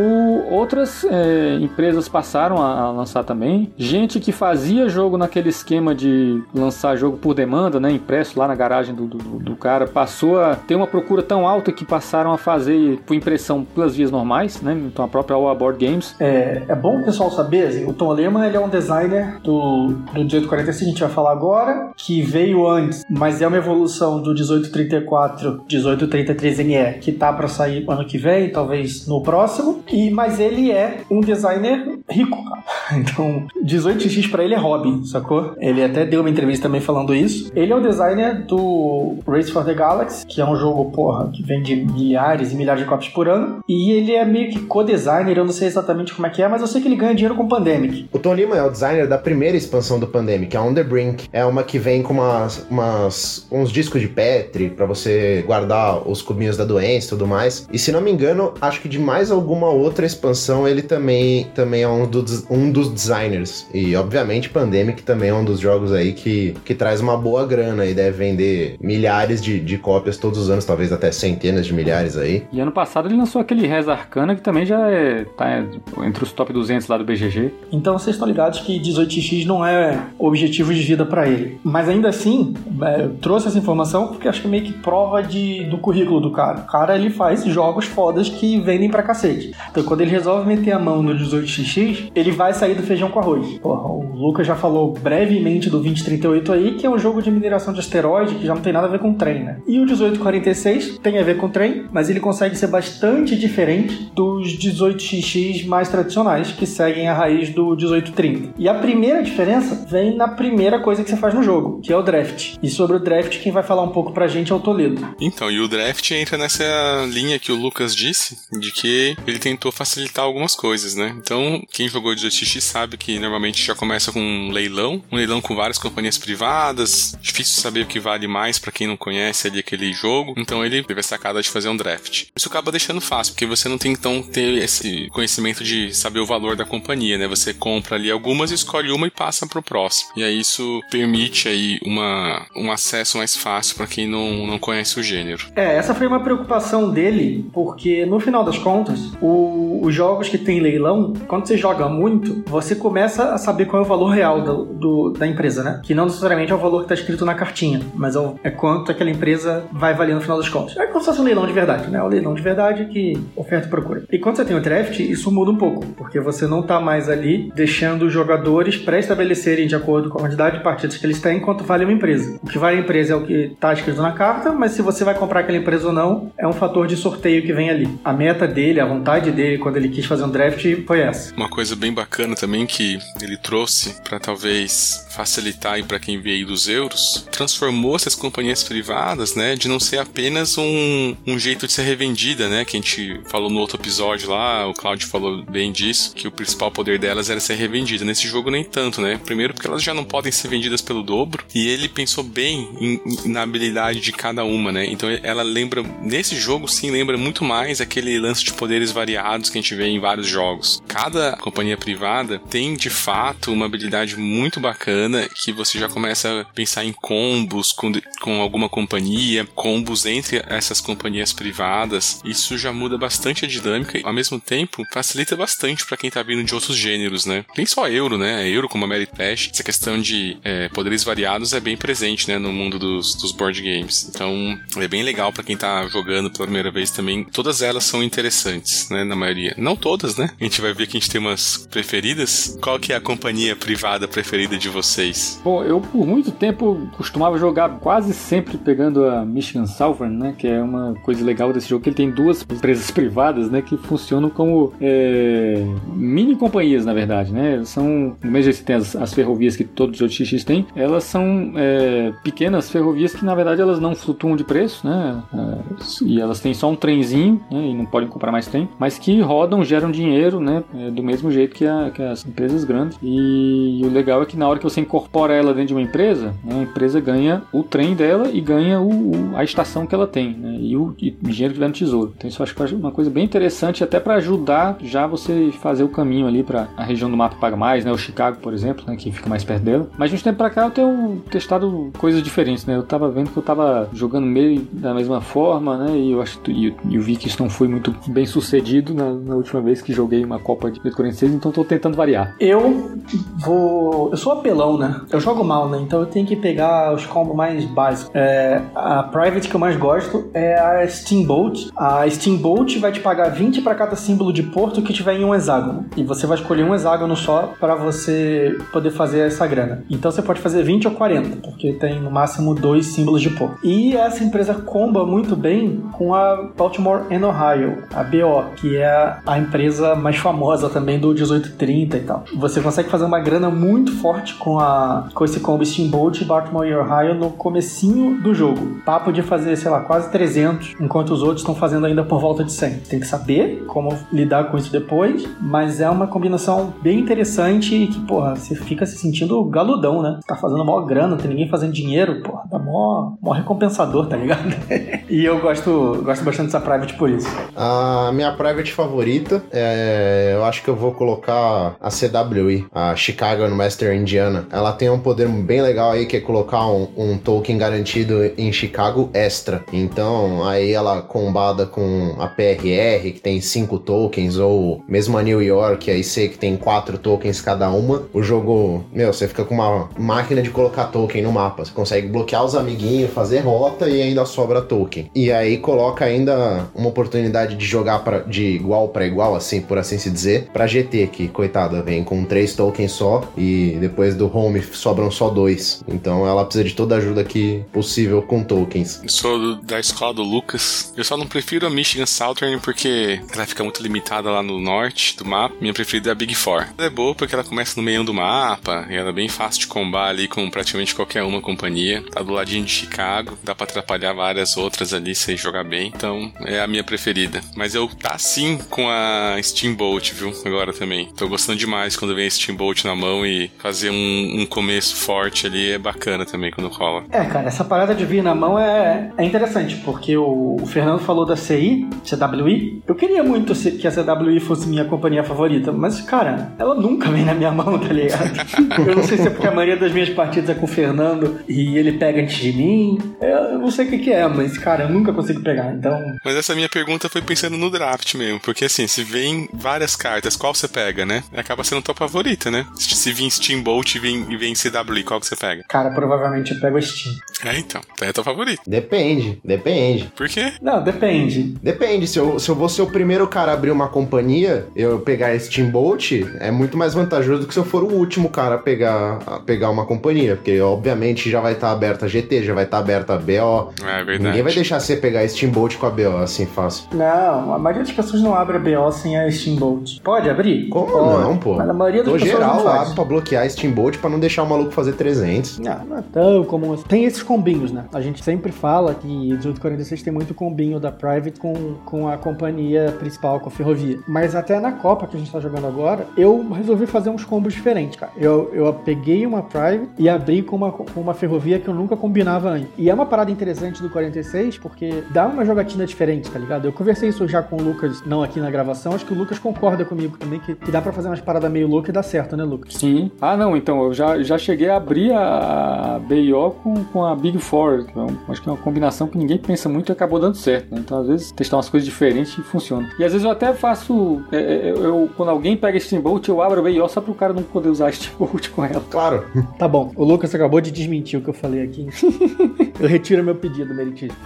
outras é, empresas passaram a, a, lançar também. Gente que fazia jogo naquele esquema de lançar jogo por demanda, né? Impresso lá na garagem do, do, do cara, passou a ter uma procura tão alta que passaram a fazer por impressão pelas vias normais, né? Então a própria All Aboard Games. É, é bom o pessoal saber, assim, o Tom Lehman ele é um designer do, do 1845 que a gente vai falar agora, que veio antes, mas é uma evolução do 1834, 1833NE, que tá para sair ano que vem, talvez no próximo. E mas ele é um designer rico. (laughs) Então, 18x para ele é hobby, sacou? Ele até deu uma entrevista também falando isso. Ele é o designer do Race for the Galaxy, que é um jogo, porra, que vende milhares e milhares de cópias por ano. E ele é meio que co-designer, eu não sei exatamente como é que é, mas eu sei que ele ganha dinheiro com Pandemic. O Tony é o designer da primeira expansão do Pandemic, a On The Brink. É uma que vem com umas, umas uns discos de Petri para você guardar os cubinhos da doença e tudo mais. E se não me engano, acho que de mais alguma outra expansão ele também, também é um, do, um dos designers. E obviamente Pandemic também é um dos jogos aí que, que traz uma boa grana e deve vender milhares de, de cópias todos os anos, talvez até centenas de milhares aí. E ano passado ele lançou aquele Res Arcana que também já é, tá entre os top 200 lá do BGG. Então vocês estão ligados que 18x não é objetivo de vida para ele. Mas ainda assim, é, eu trouxe essa informação porque acho que é meio que prova de, do currículo do cara. O cara ele faz jogos fodas que vendem pra cacete. Então quando ele resolve meter a mão no 18x, ele vai sair do feijão com arroz. Porra, o Lucas já falou brevemente do 2038 aí, que é um jogo de mineração de asteroide que já não tem nada a ver com trem, né? E o 1846 tem a ver com trem, mas ele consegue ser bastante diferente dos 18xx mais tradicionais que seguem a raiz do 1830. E a primeira diferença vem na primeira coisa que você faz no jogo, que é o draft. E sobre o draft, quem vai falar um pouco pra gente é o Toledo. Então, e o draft entra nessa linha que o Lucas disse, de que ele tentou facilitar algumas coisas, né? Então, quem jogou 18x sabe que normalmente já começa com um leilão, um leilão com várias companhias privadas, difícil saber o que vale mais para quem não conhece ali aquele jogo, então ele teve a sacada de fazer um draft. Isso acaba deixando fácil, porque você não tem então ter esse conhecimento de saber o valor da companhia, né? Você compra ali algumas, escolhe uma e passa pro próximo. E aí isso permite aí uma, um acesso mais fácil para quem não, não conhece o gênero. É, essa foi uma preocupação dele, porque no final das contas, o, os jogos que tem leilão, quando você joga muito, você começa a saber qual é o valor real do, do da empresa, né? Que não necessariamente é o valor que está escrito na cartinha, mas é, é, quanto aquela empresa vai valer no final das contas. É como se fosse um leilão de verdade, né? O leilão de verdade que oferta e procura. E quando você tem o draft, isso muda um pouco, porque você não está mais ali deixando os jogadores pré-estabelecerem de acordo com a quantidade de partidas que eles têm quanto vale uma empresa. O que vale a empresa é o que está escrito na carta, mas se você vai comprar aquela empresa ou não, é um fator de sorteio que vem ali. A meta dele, a vontade dele, quando ele quis fazer um draft, foi essa. Uma coisa bem bacana também que ele trouxe para talvez facilitar para quem veio dos euros, transformou essas companhias privadas, né, de não ser apenas um, um jeito de ser revendida, né, que a gente falou no outro episódio lá, o Claudio falou bem disso, que o principal poder delas era ser revendida. Nesse jogo nem tanto, né? Primeiro porque elas já não podem ser vendidas pelo dobro, e ele pensou bem em, na habilidade de cada uma, né? Então ela lembra, nesse jogo sim, lembra muito mais aquele lance de poderes variados que a gente vê em vários jogos. Cada companhia privada tem de fato uma habilidade muito bacana que você já começa a pensar em combos com, com alguma companhia, combos entre essas companhias privadas. Isso já muda bastante a dinâmica e ao mesmo tempo facilita bastante para quem tá vindo de outros gêneros, né? Nem só euro, né? Euro como a Mary Trash, essa questão de é, poderes variados é bem presente, né, no mundo dos, dos board games. Então é bem legal para quem tá jogando pela primeira vez também. Todas elas são interessantes, né, na maioria. Não todas, né? A gente vai ver que a gente tem umas preferidas. Qual que é a companhia privada preferida de vocês? Bom, eu por muito tempo costumava jogar quase sempre pegando a Michigan Southern, né, que é uma coisa legal desse jogo que ele tem duas empresas privadas, né, que funcionam como é, mini companhias, na verdade, né? São, mesmo jeito que as, as ferrovias que todos os XX têm, elas são é, pequenas ferrovias que na verdade elas não flutuam de preço, né? É, e elas têm só um trenzinho, né? E não podem comprar mais trem, mas que rodam, geram dinheiro, né? É, do mesmo jeito que, a, que, as empresas grandes. E, e, o legal é que na hora que você incorpora ela dentro de uma empresa, né, a empresa ganha o trem dela e ganha o, o, a estação que ela tem, né? E o e dinheiro que vai no tesouro. Então isso eu acho que é uma coisa bem interessante até para ajudar já você fazer o caminho ali para a região do mapa paga mais, né? O Chicago, por exemplo, né? Que fica mais perto dela. Mas de um tempo para cá eu tenho testado coisas diferentes, né? Eu tava vendo que eu tava jogando meio da mesma forma, né? E eu acho e eu, vi que isso não foi muito bem sucedido na, na última vez que joguei uma Copa de 46, então tô tentando variar. Eu vou. Eu sou apelão, né? Eu jogo mal, né? Então eu tenho que pegar os combos mais básicos. É, a Private que eu mais gosto é a Steamboat. A Steamboat vai te pagar 20 para cada símbolo de porto que tiver em um hexágono. E você vai escolher um hexágono só para você poder fazer essa grana. Então você pode fazer 20 ou 40, porque tem no máximo dois símbolos de porto. E essa empresa comba muito bem com a Baltimore and Ohio, a BO, que é a empresa mais famosa também do 1830 e tal. Você consegue fazer uma grana muito forte com, a, com esse combo Steamboat e Baltimore e Ohio no comecinho do jogo. Papo de fazer, sei lá, quase 300, enquanto os outros estão fazendo ainda por volta de 100. Tem que saber como lidar com isso depois, mas é uma combinação bem interessante e que, porra, você fica se sentindo galudão, né? Tá fazendo maior grana, tem ninguém fazendo dinheiro, porra, dá mó, mó recompensador, tá ligado? (laughs) e eu gosto, gosto bastante dessa private por isso. A minha private favorita, é, eu acho que eu vou colocar a CWI, a Chicago Master Indiana. Ela tem um poder bem legal aí que é colocar um, um token garantido em Chicago extra. Então, aí ela combada com a PRR, que tem cinco tokens, ou mesmo a New York, a IC, que tem quatro tokens cada uma. O jogo, meu, você fica com uma máquina de colocar token no mapa. Você consegue bloquear os amiguinhos, fazer rota e ainda sobra token. E aí coloca ainda uma oportunidade de jogar pra, de igual para igual, assim, por assim se dizer, pra GT, que, coitada, vem com três tokens só e depois do home sobram só dois. Então ela precisa de toda a ajuda que possível com tokens. Sou da escola do Lucas. Eu só não prefiro a Michigan Southern porque ela fica muito limitada lá no norte do mapa. Minha preferida é a Big Four. Ela é boa porque ela começa no meio do mapa e ela é bem fácil de combar ali com praticamente qualquer uma companhia. Tá do ladinho de Chicago, dá para atrapalhar várias outras ali se jogar bem. Então é a minha preferida. Mas eu tá sim com a Steamboat, viu? Agora também. Tô gostando demais quando vem a Steamboat na mão e fazer um, um começo forte ali é bacana também quando rola. É, cara, essa parada de vir na mão é, é interessante, porque o, o Fernando falou da CI, CWI. Eu queria muito que a CWI fosse minha companhia favorita, mas, cara, ela nunca vem na minha mão, tá ligado? (laughs) eu não sei se é porque a maioria das minhas partidas é com o Fernando e ele pega antes de mim. Eu não sei o que, que é, mas, cara, eu nunca consigo pegar, então. Mas essa minha pergunta foi pensando no draft mesmo, porque assim, se vem várias cartas, qual você pega, né? Acaba sendo tua favorita, né? Se vir Steamboat e vem, e vem CWI, qual que você pega? Cara, provavelmente eu pego Steam. É, então. É tua favorita. Depende, depende. Por quê? Não, depende. Depende. Se eu, se eu vou ser o primeiro cara a abrir uma companhia, eu pegar a Steamboat, é muito mais vantajoso do que se eu for o último cara a pegar, a pegar uma companhia. Porque, obviamente, já vai estar tá aberta a GT, já vai estar tá aberta a BO. É verdade. Ninguém vai deixar você pegar a Steamboat com a BO assim fácil. Não, a maioria das pessoas não abre a BO sem a Steamboat. Pode abrir? Como Pode. não, pô? Mas a maioria das pessoas geral não abre pra bloquear a Steamboat pra não deixar o maluco fazer 300. Não, não é tão comum assim. Tem esses combinhos, né? A gente sempre fala que 1846 tem muito combinho da Private com, com a companhia principal, com a ferrovia. Mas até na Copa que a gente tá jogando agora, eu resolvi fazer uns combos diferentes, cara. Eu, eu peguei uma Private e abri com uma, com uma ferrovia que eu nunca combinava antes. E é uma parada interessante do 46 porque dá uma jogatina diferente, tá ligado? Eu conversei isso já com o Lucas, não aqui na gravação, acho que o Lucas concorda comigo também que, que dá pra fazer umas paradas meio loucas e dá certo, né, Lucas? Sim. Ah, não, então, eu já, já cheguei a abrir a BIO com, com a Big Four. Então, acho que é uma combinação que ninguém pensa muito e acabou dando certo. Né? Então, às vezes, testar umas coisas diferentes e funciona. E às vezes eu até faço. é, é, eu, eu- quando alguém pega Steamboat, eu abro a BIO só pro cara não poder usar Steamboat com ela. Claro. Tá bom, o Lucas acabou de desmentir o que eu falei aqui. (laughs) eu retiro meu pedido, Meritíssimo.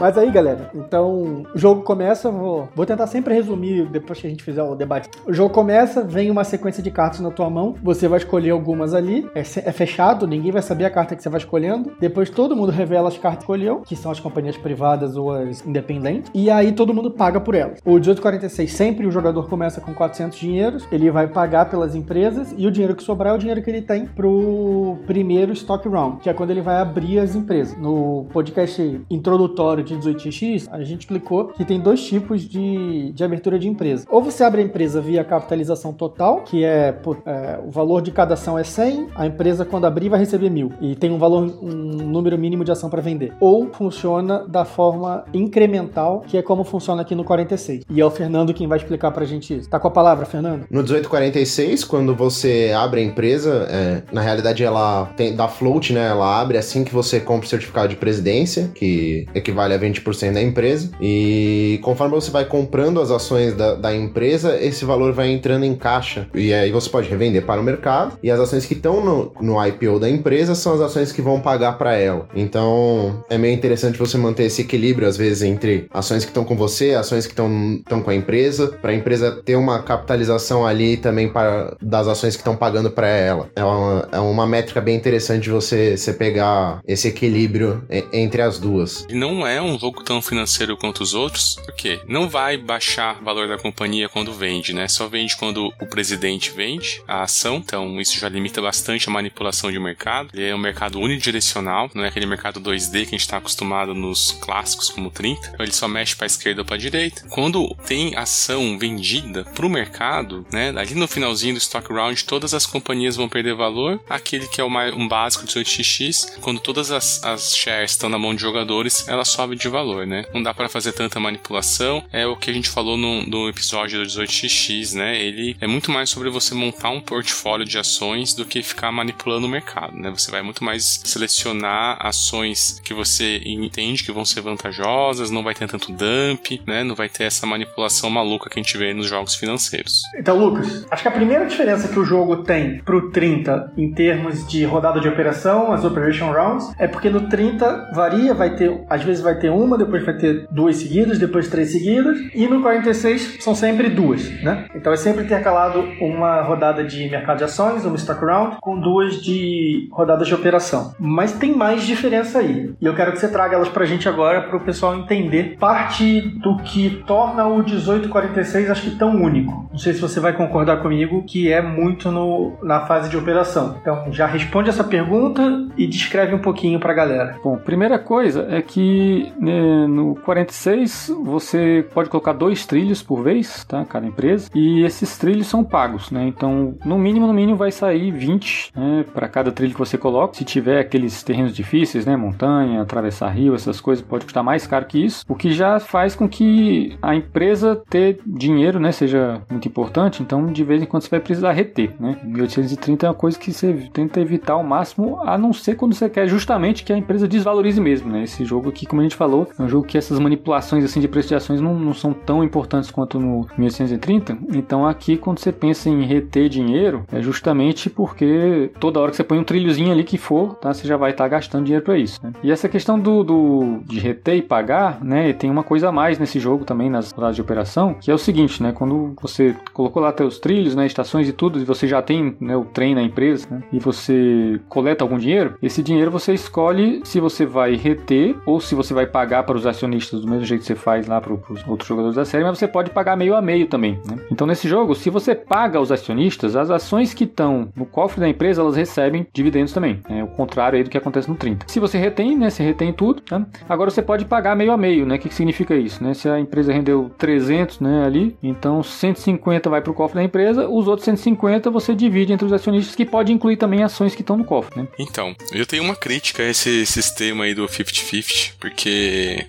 Mas aí, galera, então o jogo começa, vou, vou tentar sempre resumir depois que a gente fizer o debate. O jogo começa, vem uma sequência de cartas na tua mão, você vai escolher algumas ali, é, é fechado, ninguém vai saber a carta que você vai escolhendo. Depois todo mundo revela as cartas que escolheu, que são as companhias privadas ou as independentes, e aí todo mundo paga por elas. O 1846 sempre o jogador começa com 400 dinheiros, ele vai pagar pelas empresas e o dinheiro que sobrar é o dinheiro que ele tem pro primeiro stock round, que é quando ele vai abrir as empresas. No podcast introdutório de 18x, a gente explicou que tem dois tipos de, de abertura de empresa. Ou você abre a empresa via capitalização total, que é, é, o valor de cada ação é 100, a empresa quando abrir vai receber mil e tem um valor, um número mínimo de ação para vender. Ou funciona da forma incremental, que é como funciona aqui no 46. E é o Fernando quem vai explicar pra gente isso. Tá com a palavra, Fernando? No 1846, quando você abre a empresa, é, na realidade ela tem, dá float, né? Ela abre assim que você compra o certificado de presidência, que equivale a 20% da empresa. E conforme você vai comprando as ações da, da empresa, esse valor vai entrando em caixa. E aí você pode revender para o mercado. E as ações que estão no, no IPO da empresa são as ações que vão pagar para ela. Então é meio interessante você manter esse equilíbrio, às vezes, entre ações que estão com você, ações que estão com a empresa, para a empresa ter uma capitalização ali também para, das ações que estão pagando para ela. É uma, é uma métrica bem interessante você, você pegar esse equilíbrio entre as duas. Não é um, um jogo tão financeiro quanto os outros, porque não vai baixar o valor da companhia quando vende, né? Só vende quando o presidente vende a ação, então isso já limita bastante a manipulação de mercado. Ele é um mercado unidirecional, não é aquele mercado 2D que a gente está acostumado nos clássicos como 30. Então ele só mexe para esquerda ou para direita. Quando tem ação vendida para o mercado, né? Ali no finalzinho do stock round, todas as companhias vão perder valor. Aquele que é um básico de 8xx, quando todas as, as shares estão na mão de jogadores, ela sobe de valor, né? Não dá para fazer tanta manipulação. É o que a gente falou no, no episódio do 18xx, né? Ele é muito mais sobre você montar um portfólio de ações do que ficar manipulando o mercado, né? Você vai muito mais selecionar ações que você entende que vão ser vantajosas, não vai ter tanto dump, né? Não vai ter essa manipulação maluca que a gente vê nos jogos financeiros. Então, Lucas, acho que a primeira diferença que o jogo tem pro 30 em termos de rodada de operação, as Operation Rounds, é porque no 30 varia, vai ter, às vezes vai ter uma, depois vai ter duas seguidas, depois três seguidas, e no 46 são sempre duas, né? Então é sempre intercalado uma rodada de mercado de ações, uma stock round, com duas de rodadas de operação. Mas tem mais diferença aí. E eu quero que você traga elas pra gente agora para o pessoal entender parte do que torna o 1846 acho que tão único. Não sei se você vai concordar comigo que é muito no, na fase de operação. Então já responde essa pergunta e descreve um pouquinho pra galera. Bom, primeira coisa é que no 46 você pode colocar dois trilhos por vez, tá? Cada empresa. E esses trilhos são pagos, né? Então, no mínimo, no mínimo vai sair 20 né, para cada trilho que você coloca. Se tiver aqueles terrenos difíceis, né? Montanha, atravessar rio, essas coisas, pode custar mais caro que isso. O que já faz com que a empresa ter dinheiro, né? Seja muito importante. Então, de vez em quando você vai precisar reter, né? 1830 é uma coisa que você tenta evitar ao máximo, a não ser quando você quer justamente que a empresa desvalorize mesmo, né? Esse jogo aqui, como a gente falou, é um jogo que essas manipulações assim de preço de ações não, não são tão importantes quanto no 1830. Então aqui, quando você pensa em reter dinheiro, é justamente porque toda hora que você põe um trilhozinho ali que for, tá? Você já vai estar tá gastando dinheiro para isso. Né? E essa questão do, do, de reter e pagar, né? Tem uma coisa a mais nesse jogo também, nas rodadas de operação, que é o seguinte, né? Quando você colocou lá teus trilhos, né? Estações e tudo, e você já tem né, o trem na empresa, né? E você coleta algum dinheiro, esse dinheiro você escolhe se você vai reter ou se você vai pagar para os acionistas do mesmo jeito que você faz lá para os outros jogadores da série, mas você pode pagar meio a meio também. Né? Então nesse jogo, se você paga aos acionistas, as ações que estão no cofre da empresa elas recebem dividendos também. É o contrário aí do que acontece no 30. Se você retém, né, você retém tudo. Tá? Agora você pode pagar meio a meio, né? O que, que significa isso? Né? Se a empresa rendeu 300, né, ali, então 150 vai para o cofre da empresa, os outros 150 você divide entre os acionistas, que pode incluir também ações que estão no cofre. Né? Então, eu tenho uma crítica a esse sistema aí do 50-50, porque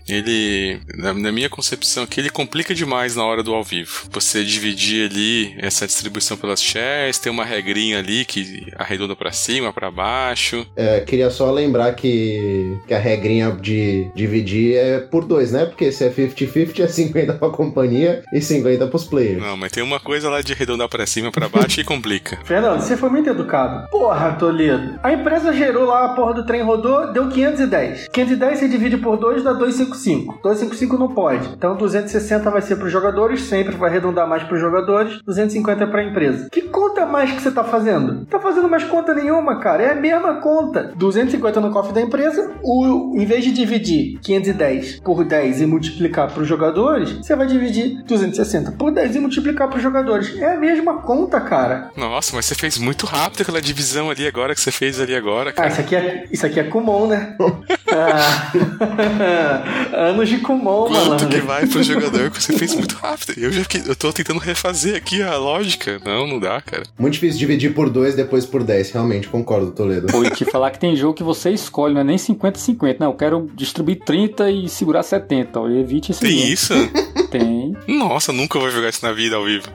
ele, na, na, minha concepção aqui, ele complica demais na hora do ao vivo. Você dividir ali essa distribuição pelas shares, tem uma regrinha ali que arredonda para cima, para baixo. É, queria só lembrar que, que a regrinha de dividir é por dois, né? Porque se é 50-50 é 50 pra companhia e 50 pros players. Não, mas tem uma coisa lá de arredondar para cima, para baixo e complica. (laughs) Fernando, você foi muito educado. Porra, Toledo. A empresa gerou lá, a porra do trem rodou, deu 510. 510 você divide por 2 dá 255. 255 não pode. Então 260 vai ser para os jogadores, sempre vai arredondar mais para os jogadores, 250 é para a empresa. Que conta mais que você tá fazendo? Tá fazendo mais conta nenhuma, cara. É a mesma conta. 250 no cofre da empresa, o, em vez de dividir 510 por 10 e multiplicar para os jogadores, você vai dividir 260 por 10 e multiplicar para os jogadores. É a mesma conta, cara. Nossa, mas você fez muito rápido aquela divisão ali agora que você fez ali agora, cara. Ah, isso aqui é, isso aqui é comum, né? (laughs) ah. (laughs) Anos de Kumon, Quanto malandro. que vai pro jogador que você fez muito rápido. Eu já eu tô tentando refazer aqui a lógica. Não, não dá, cara. Muito difícil dividir por 2 depois por 10, realmente, concordo, Toledo. Pô, e te falar que tem jogo que você escolhe, não é nem 50-50. Não, eu quero distribuir 30 e segurar 70. Ó, evite esse Tem jogo. isso? Tem. Nossa, nunca vou jogar isso na vida ao vivo.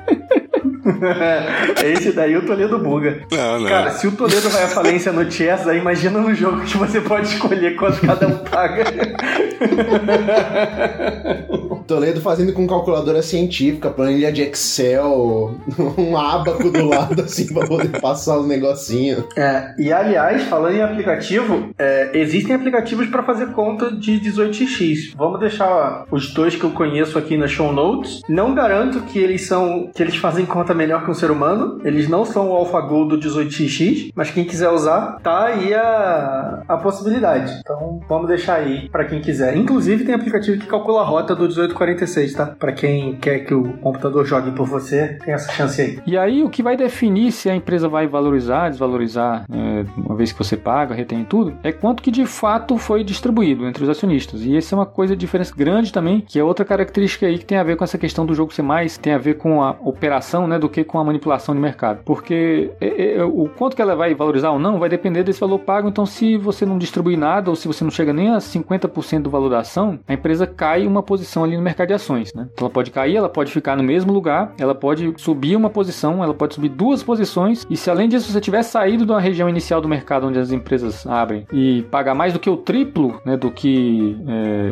(laughs) Esse daí o Toledo buga. Não, não. Cara, se o Toledo vai à falência no chess, aí imagina no jogo que você pode escolher quanto cada um paga. (laughs) Toledo fazendo com calculadora científica, planilha de Excel, (laughs) um abaco do lado, assim, pra poder passar os negocinhos. É, e aliás, falando em aplicativo, é, existem aplicativos para fazer conta de 18x. Vamos deixar os dois que eu conheço aqui na show notes. Não garanto que eles são que eles fazem conta melhor que um ser humano. Eles não são o AlphaGo do 18x, mas quem quiser usar, tá aí a, a possibilidade. Então, vamos deixar aí para quem quiser. Inclusive, tem aplicativo que calcula a rota do 1846, tá? Para quem quer que o computador jogue por você, tem essa chance aí. E aí, o que vai definir se a empresa vai valorizar, desvalorizar, é, uma vez que você paga, retém tudo, é quanto que de fato foi distribuído entre os acionistas. E essa é uma coisa, diferença grande também, que é outra característica aí que tem a ver com essa questão do jogo ser mais, tem a ver com a operação, né, do que com a manipulação de mercado. Porque é, é, o quanto que ela vai valorizar ou não vai depender desse valor pago. Então, se você não distribui nada ou se você não chega nem a 50% do valor da ação, a empresa cai uma posição ali no mercado de ações, né? Ela pode cair, ela pode ficar no mesmo lugar, ela pode subir uma posição, ela pode subir duas posições. E se além disso você tiver saído da região inicial do mercado onde as empresas abrem e pagar mais do que o triplo, né, do que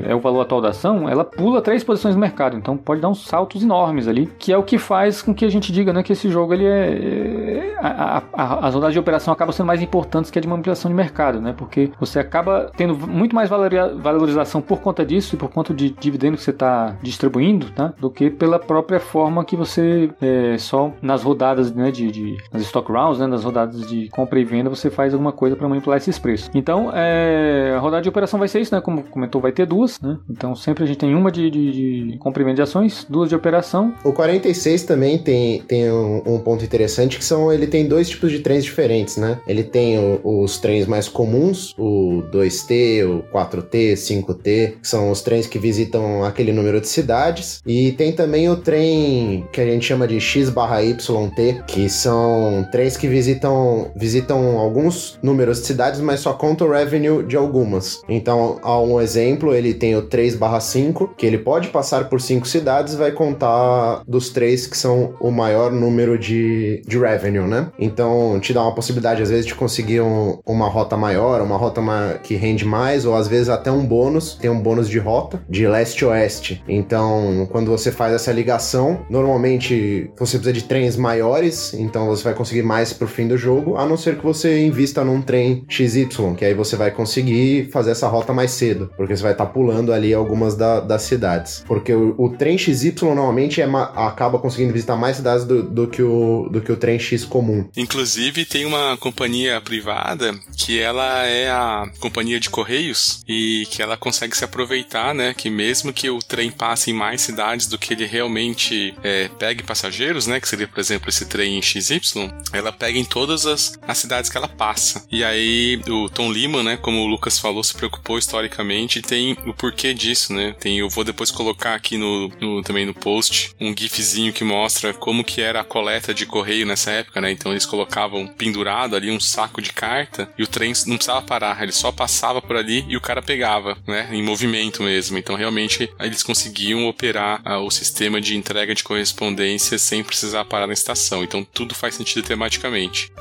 é, é o valor atual da ação, ela pula três posições no mercado. Então, pode dar uns saltos enormes ali, que é o que faz com que a gente diga, né, que esse jogo ele é, é a, a, as rodadas de operação acabam sendo mais importantes que a de manipulação de mercado, né? Porque você acaba tendo muito mais valorização por conta disso e por conta de dividendo que você está distribuindo, tá? Do que pela própria forma que você é, só nas rodadas, né, de, de nas stock rounds, né, nas rodadas de compra e venda, você faz alguma coisa para manipular esses preços. Então, é, a rodada de operação vai ser isso, né? Como comentou, vai ter duas, né? Então, sempre a gente tem uma de, de, de compra e venda de ações, duas de operação. O 46 também tem, tem um, um ponto interessante que são ele tem dois tipos de trens diferentes, né? Ele tem o, os trens mais comuns, o 2T, o 4T, 5T, que são os trens que visitam aquele número de cidades. E tem também o trem que a gente chama de X barra YT, que são trens que visitam, visitam alguns números de cidades, mas só conta o revenue de algumas. Então, há um exemplo, ele tem o 3 barra 5, que ele pode passar por cinco cidades, vai contar dos três que são o maior número de, de revenue, né? Então, te dá uma possibilidade, às vezes, de conseguir um, uma rota maior, uma rota que rende mais, ou às vezes até um bônus, tem um bônus de rota, de leste-oeste. Então, quando você faz essa ligação, normalmente você precisa de trens maiores, então você vai conseguir mais pro fim do jogo, a não ser que você invista num trem XY, que aí você vai conseguir fazer essa rota mais cedo, porque você vai estar tá pulando ali algumas da, das cidades. Porque o, o trem XY normalmente é acaba conseguindo visitar mais cidades do, do, que o, do que o trem X comum. Inclusive, tem uma companhia privada que ela é a companhia de correios e que ela consegue se aproveitar, né? Que mesmo que o trem passe em mais cidades do que ele realmente é, pegue passageiros, né? Que seria, por exemplo, esse trem XY, ela pega em todas as, as cidades que ela passa. E aí o Tom Lima, né? Como o Lucas falou, se preocupou historicamente e tem o porquê disso, né? Tem, eu vou depois colocar aqui no, no também no post um gifzinho que mostra como que era a coleta de correio nessa época, né? Então eles colocavam pendurado ali um saco de carta e o trem não precisava parar, ele só passava por ali e o cara pegava, né? Em movimento mesmo. Então realmente eles conseguiam operar ah, o sistema de entrega de correspondência sem precisar parar na estação. Então tudo faz sentido tematicamente.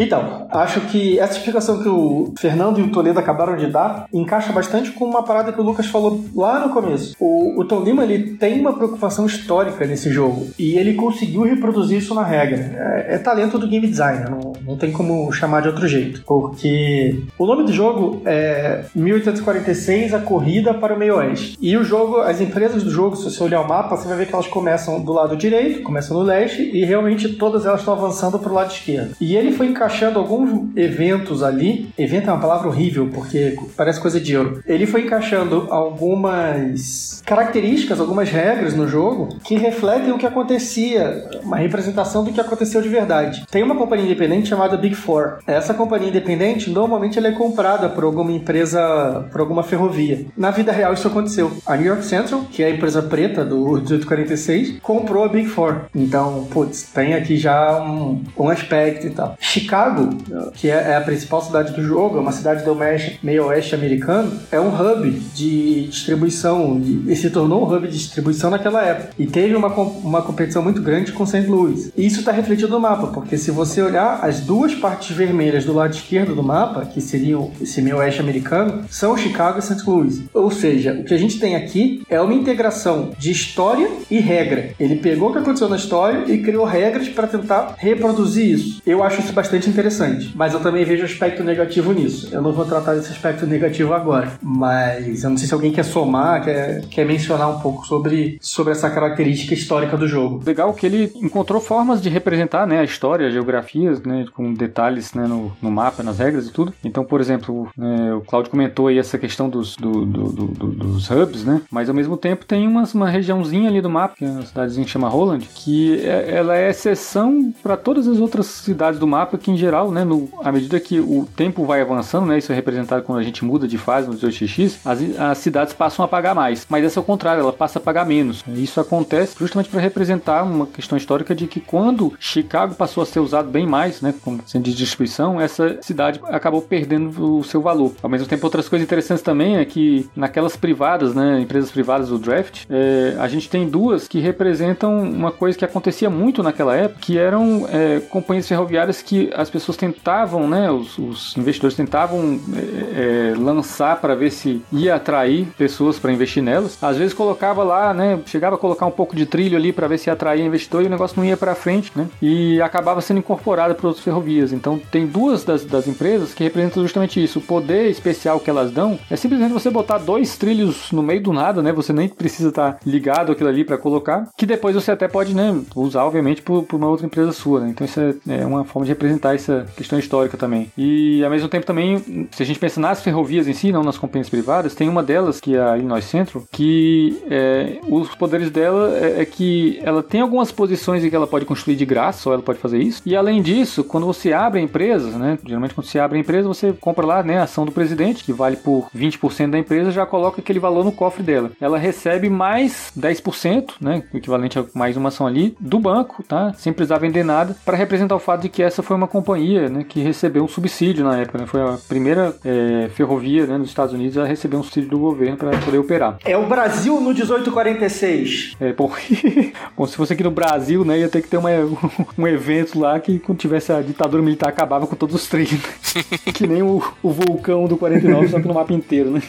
Então, acho que essa explicação que o Fernando e o Toledo acabaram de dar encaixa bastante com uma parada que o Lucas falou lá no começo. O, o Tom Lima ele tem uma preocupação histórica nesse jogo e ele conseguiu reproduzir isso na regra. É, é talento do game designer, não, não tem como chamar de outro jeito. Porque o nome do jogo é 1846 A Corrida para o Meio Oeste. E o jogo, as empresas do jogo, se você olhar o mapa, você vai ver que elas começam do lado direito, começam no leste e realmente todas elas estão avançando para o lado esquerdo. E ele foi encaixando alguns eventos ali. Evento é uma palavra horrível, porque parece coisa de euro. Ele foi encaixando algumas características, algumas regras no jogo que refletem o que acontecia, uma representação do que aconteceu de verdade. Tem uma companhia independente chamada Big Four. Essa companhia independente, normalmente, ela é comprada por alguma empresa, por alguma ferrovia. Na vida real, isso aconteceu. A New York Central, que é a empresa preta do 1846, comprou a Big Four. Então, putz, tem aqui já um, um aspecto e tal. Chicago Chicago, que é, é a principal cidade do jogo, é uma cidade do meio oeste americano, é um hub de distribuição e, se tornou um hub de distribuição naquela época. E teve uma, uma competição muito grande com St. Louis. E isso está refletido no mapa, porque se você olhar as duas partes vermelhas do lado esquerdo do mapa, que seriam esse meio oeste americano, são Chicago e St. Louis. Ou seja, o que a gente tem aqui é uma integração de história e regra. Ele pegou o que aconteceu na história e criou regras para tentar reproduzir isso. Eu acho isso bastante interessante, mas eu também vejo aspecto negativo nisso. Eu não vou tratar desse aspecto negativo agora, mas eu não sei se alguém quer somar, quer, quer mencionar um pouco sobre, sobre essa característica histórica do jogo. Legal que ele encontrou formas de representar né, a história, a geografia, né, com detalhes né, no, no mapa, nas regras e tudo. Então, por exemplo, né, o Claudio comentou aí essa questão dos, do, do, do, dos hubs, né? Mas ao mesmo tempo tem uma, uma regiãozinha ali do mapa, que é uma cidadezinha que chama Roland, que é, ela é exceção para todas as outras cidades do mapa, que em geral, né, no, à medida que o tempo vai avançando, né, isso é representado quando a gente muda de fase no 18x, as, as cidades passam a pagar mais. Mas essa é o contrário, ela passa a pagar menos. Isso acontece justamente para representar uma questão histórica de que quando Chicago passou a ser usado bem mais, né, como centro de distribuição, essa cidade acabou perdendo o seu valor. Ao mesmo tempo, outras coisas interessantes também é que naquelas privadas, né, empresas privadas do draft, é, a gente tem duas que representam uma coisa que acontecia muito naquela época, que eram é, companhias ferroviárias que as pessoas tentavam, né, os, os investidores tentavam é, é lançar para ver se ia atrair pessoas para investir nelas. Às vezes colocava lá, né, chegava a colocar um pouco de trilho ali para ver se atraía investidor e o negócio não ia para frente, né, e acabava sendo incorporada por outras ferrovias. Então tem duas das, das empresas que representam justamente isso. O poder especial que elas dão é simplesmente você botar dois trilhos no meio do nada, né? Você nem precisa estar ligado aquilo ali para colocar, que depois você até pode, né, usar obviamente por, por uma outra empresa sua, né? Então isso é, é, uma forma de representar essa questão histórica também. E ao mesmo tempo também, se a gente pensa nas ferrovias em si, não nas companhias privadas, tem uma delas que é a Illinois Central, que é, os poderes dela é, é que ela tem algumas posições em que ela pode construir de graça, só ela pode fazer isso. E além disso, quando você abre a empresa, né? Geralmente quando você abre a empresa, você compra lá, né, a ação do presidente, que vale por 20% da empresa, já coloca aquele valor no cofre dela. Ela recebe mais 10%, né, o equivalente a mais uma ação ali, do banco, tá? Sem precisar vender nada, para representar o fato de que essa foi uma companhia, né, que recebeu um subsídio na época, né? Foi a primeira é, ferrovia, né, nos Estados Unidos a receber um subsídio do governo para poder operar. É o Brasil no 1846. É, bom, (laughs) bom, se fosse aqui no Brasil, né, ia ter que ter uma, (laughs) um evento lá que quando tivesse a ditadura militar acabava com todos os trens, né? (laughs) que nem o, o vulcão do 49, só que no mapa inteiro, né?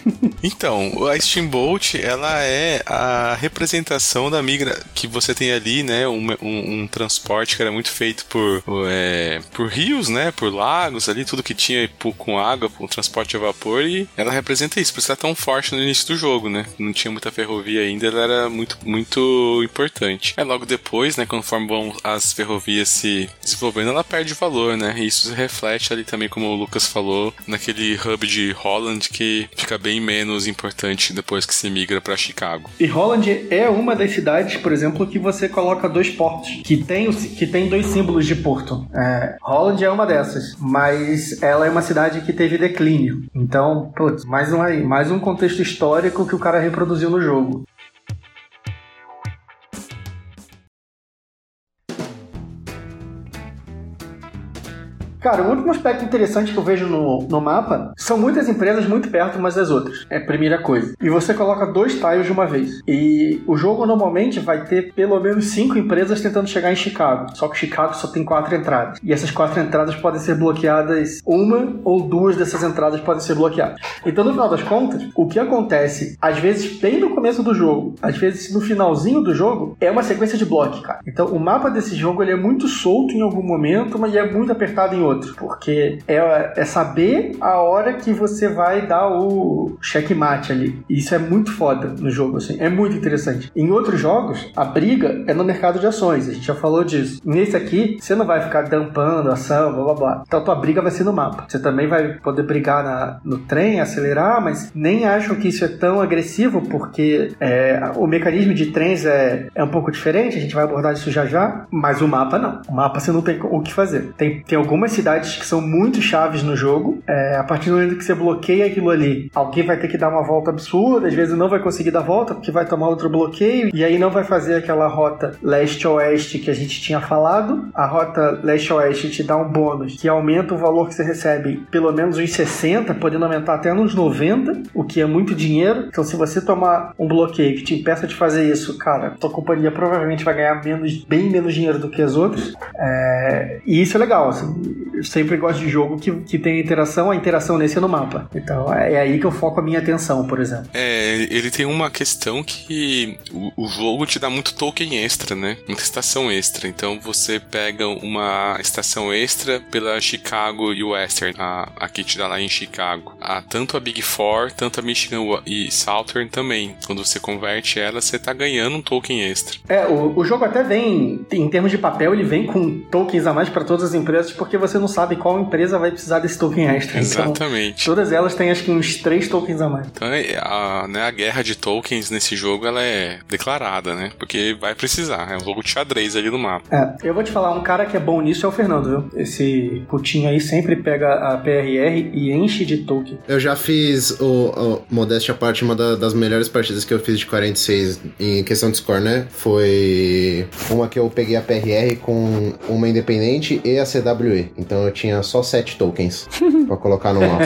Então, a Steamboat, ela é a representação da migra que você tem ali, né? Um, um, um transporte que era muito feito por, é, por rios, né? Por lagos ali, tudo que tinha com água, com transporte a vapor, e ela representa isso, por ela é tão forte no início do jogo, né? Não tinha muita ferrovia ainda, ela era muito, muito importante. É logo depois, né? Conforme vão as ferrovias se desenvolvendo, ela perde valor, né? E isso se reflete ali também, como o Lucas falou, naquele hub de Holland que fica bem menos importante depois que se migra para Chicago. E Holland é uma das cidades, por exemplo, que você coloca dois portos, que tem, que tem dois símbolos de porto. É, Holland é uma dessas, mas ela é uma cidade que teve declínio. Então, putz, mais um, mais um contexto histórico que o cara reproduziu no jogo. Cara, o último aspecto interessante que eu vejo no, no mapa são muitas empresas muito perto umas das outras. É a primeira coisa. E você coloca dois tiles de uma vez. E o jogo normalmente vai ter pelo menos cinco empresas tentando chegar em Chicago. Só que Chicago só tem quatro entradas. E essas quatro entradas podem ser bloqueadas, uma ou duas dessas entradas podem ser bloqueadas. Então, no final das contas, o que acontece, às vezes bem no começo do jogo, às vezes no finalzinho do jogo, é uma sequência de bloco, cara. Então, o mapa desse jogo ele é muito solto em algum momento, mas é muito apertado em outro outro, porque é, é saber a hora que você vai dar o checkmate ali. E isso é muito foda no jogo, assim, é muito interessante. Em outros jogos, a briga é no mercado de ações, a gente já falou disso. Nesse aqui, você não vai ficar dampando ação, blá blá blá. Então a tua briga vai ser no mapa. Você também vai poder brigar na, no trem, acelerar, mas nem acho que isso é tão agressivo, porque é, o mecanismo de trens é, é um pouco diferente, a gente vai abordar isso já já, mas o mapa não. O mapa você não tem o que fazer. Tem, tem algumas cidades que são muito chaves no jogo. É, a partir do momento que você bloqueia aquilo ali, alguém vai ter que dar uma volta absurda, às vezes não vai conseguir dar volta porque vai tomar outro bloqueio e aí não vai fazer aquela rota leste-oeste que a gente tinha falado. A rota leste-oeste te dá um bônus que aumenta o valor que você recebe pelo menos uns 60, podendo aumentar até nos 90, o que é muito dinheiro. Então, se você tomar um bloqueio que te impeça de fazer isso, cara, tua companhia provavelmente vai ganhar menos, bem menos dinheiro do que as outras. É... E isso é legal. Assim, sempre gosto de jogo que, que tem interação, a interação nesse é no mapa. Então, é, é aí que eu foco a minha atenção, por exemplo. É, ele tem uma questão que o, o jogo te dá muito token extra, né? Muita estação extra. Então, você pega uma estação extra pela Chicago e Western, a, a que te dá lá em Chicago. A, tanto a Big Four, tanto a Michigan e Southern também. Quando você converte ela, você tá ganhando um token extra. É, o, o jogo até vem, em termos de papel, ele vem com tokens a mais para todas as empresas, porque você não sabe qual empresa vai precisar desse token extra. Então, Exatamente. Então, todas elas têm acho que uns três tokens a mais. Então é, a, né, a guerra de tokens nesse jogo ela é declarada, né? Porque vai precisar. É um jogo de xadrez ali no mapa. É, eu vou te falar, um cara que é bom nisso é o Fernando, viu? Esse putinho aí sempre pega a PRR e enche de token. Eu já fiz, o, o modéstia à parte, uma da, das melhores partidas que eu fiz de 46 em questão de score, né? Foi uma que eu peguei a PRR com uma independente e a CWE. Então eu tinha só sete tokens (laughs) pra colocar no mapa.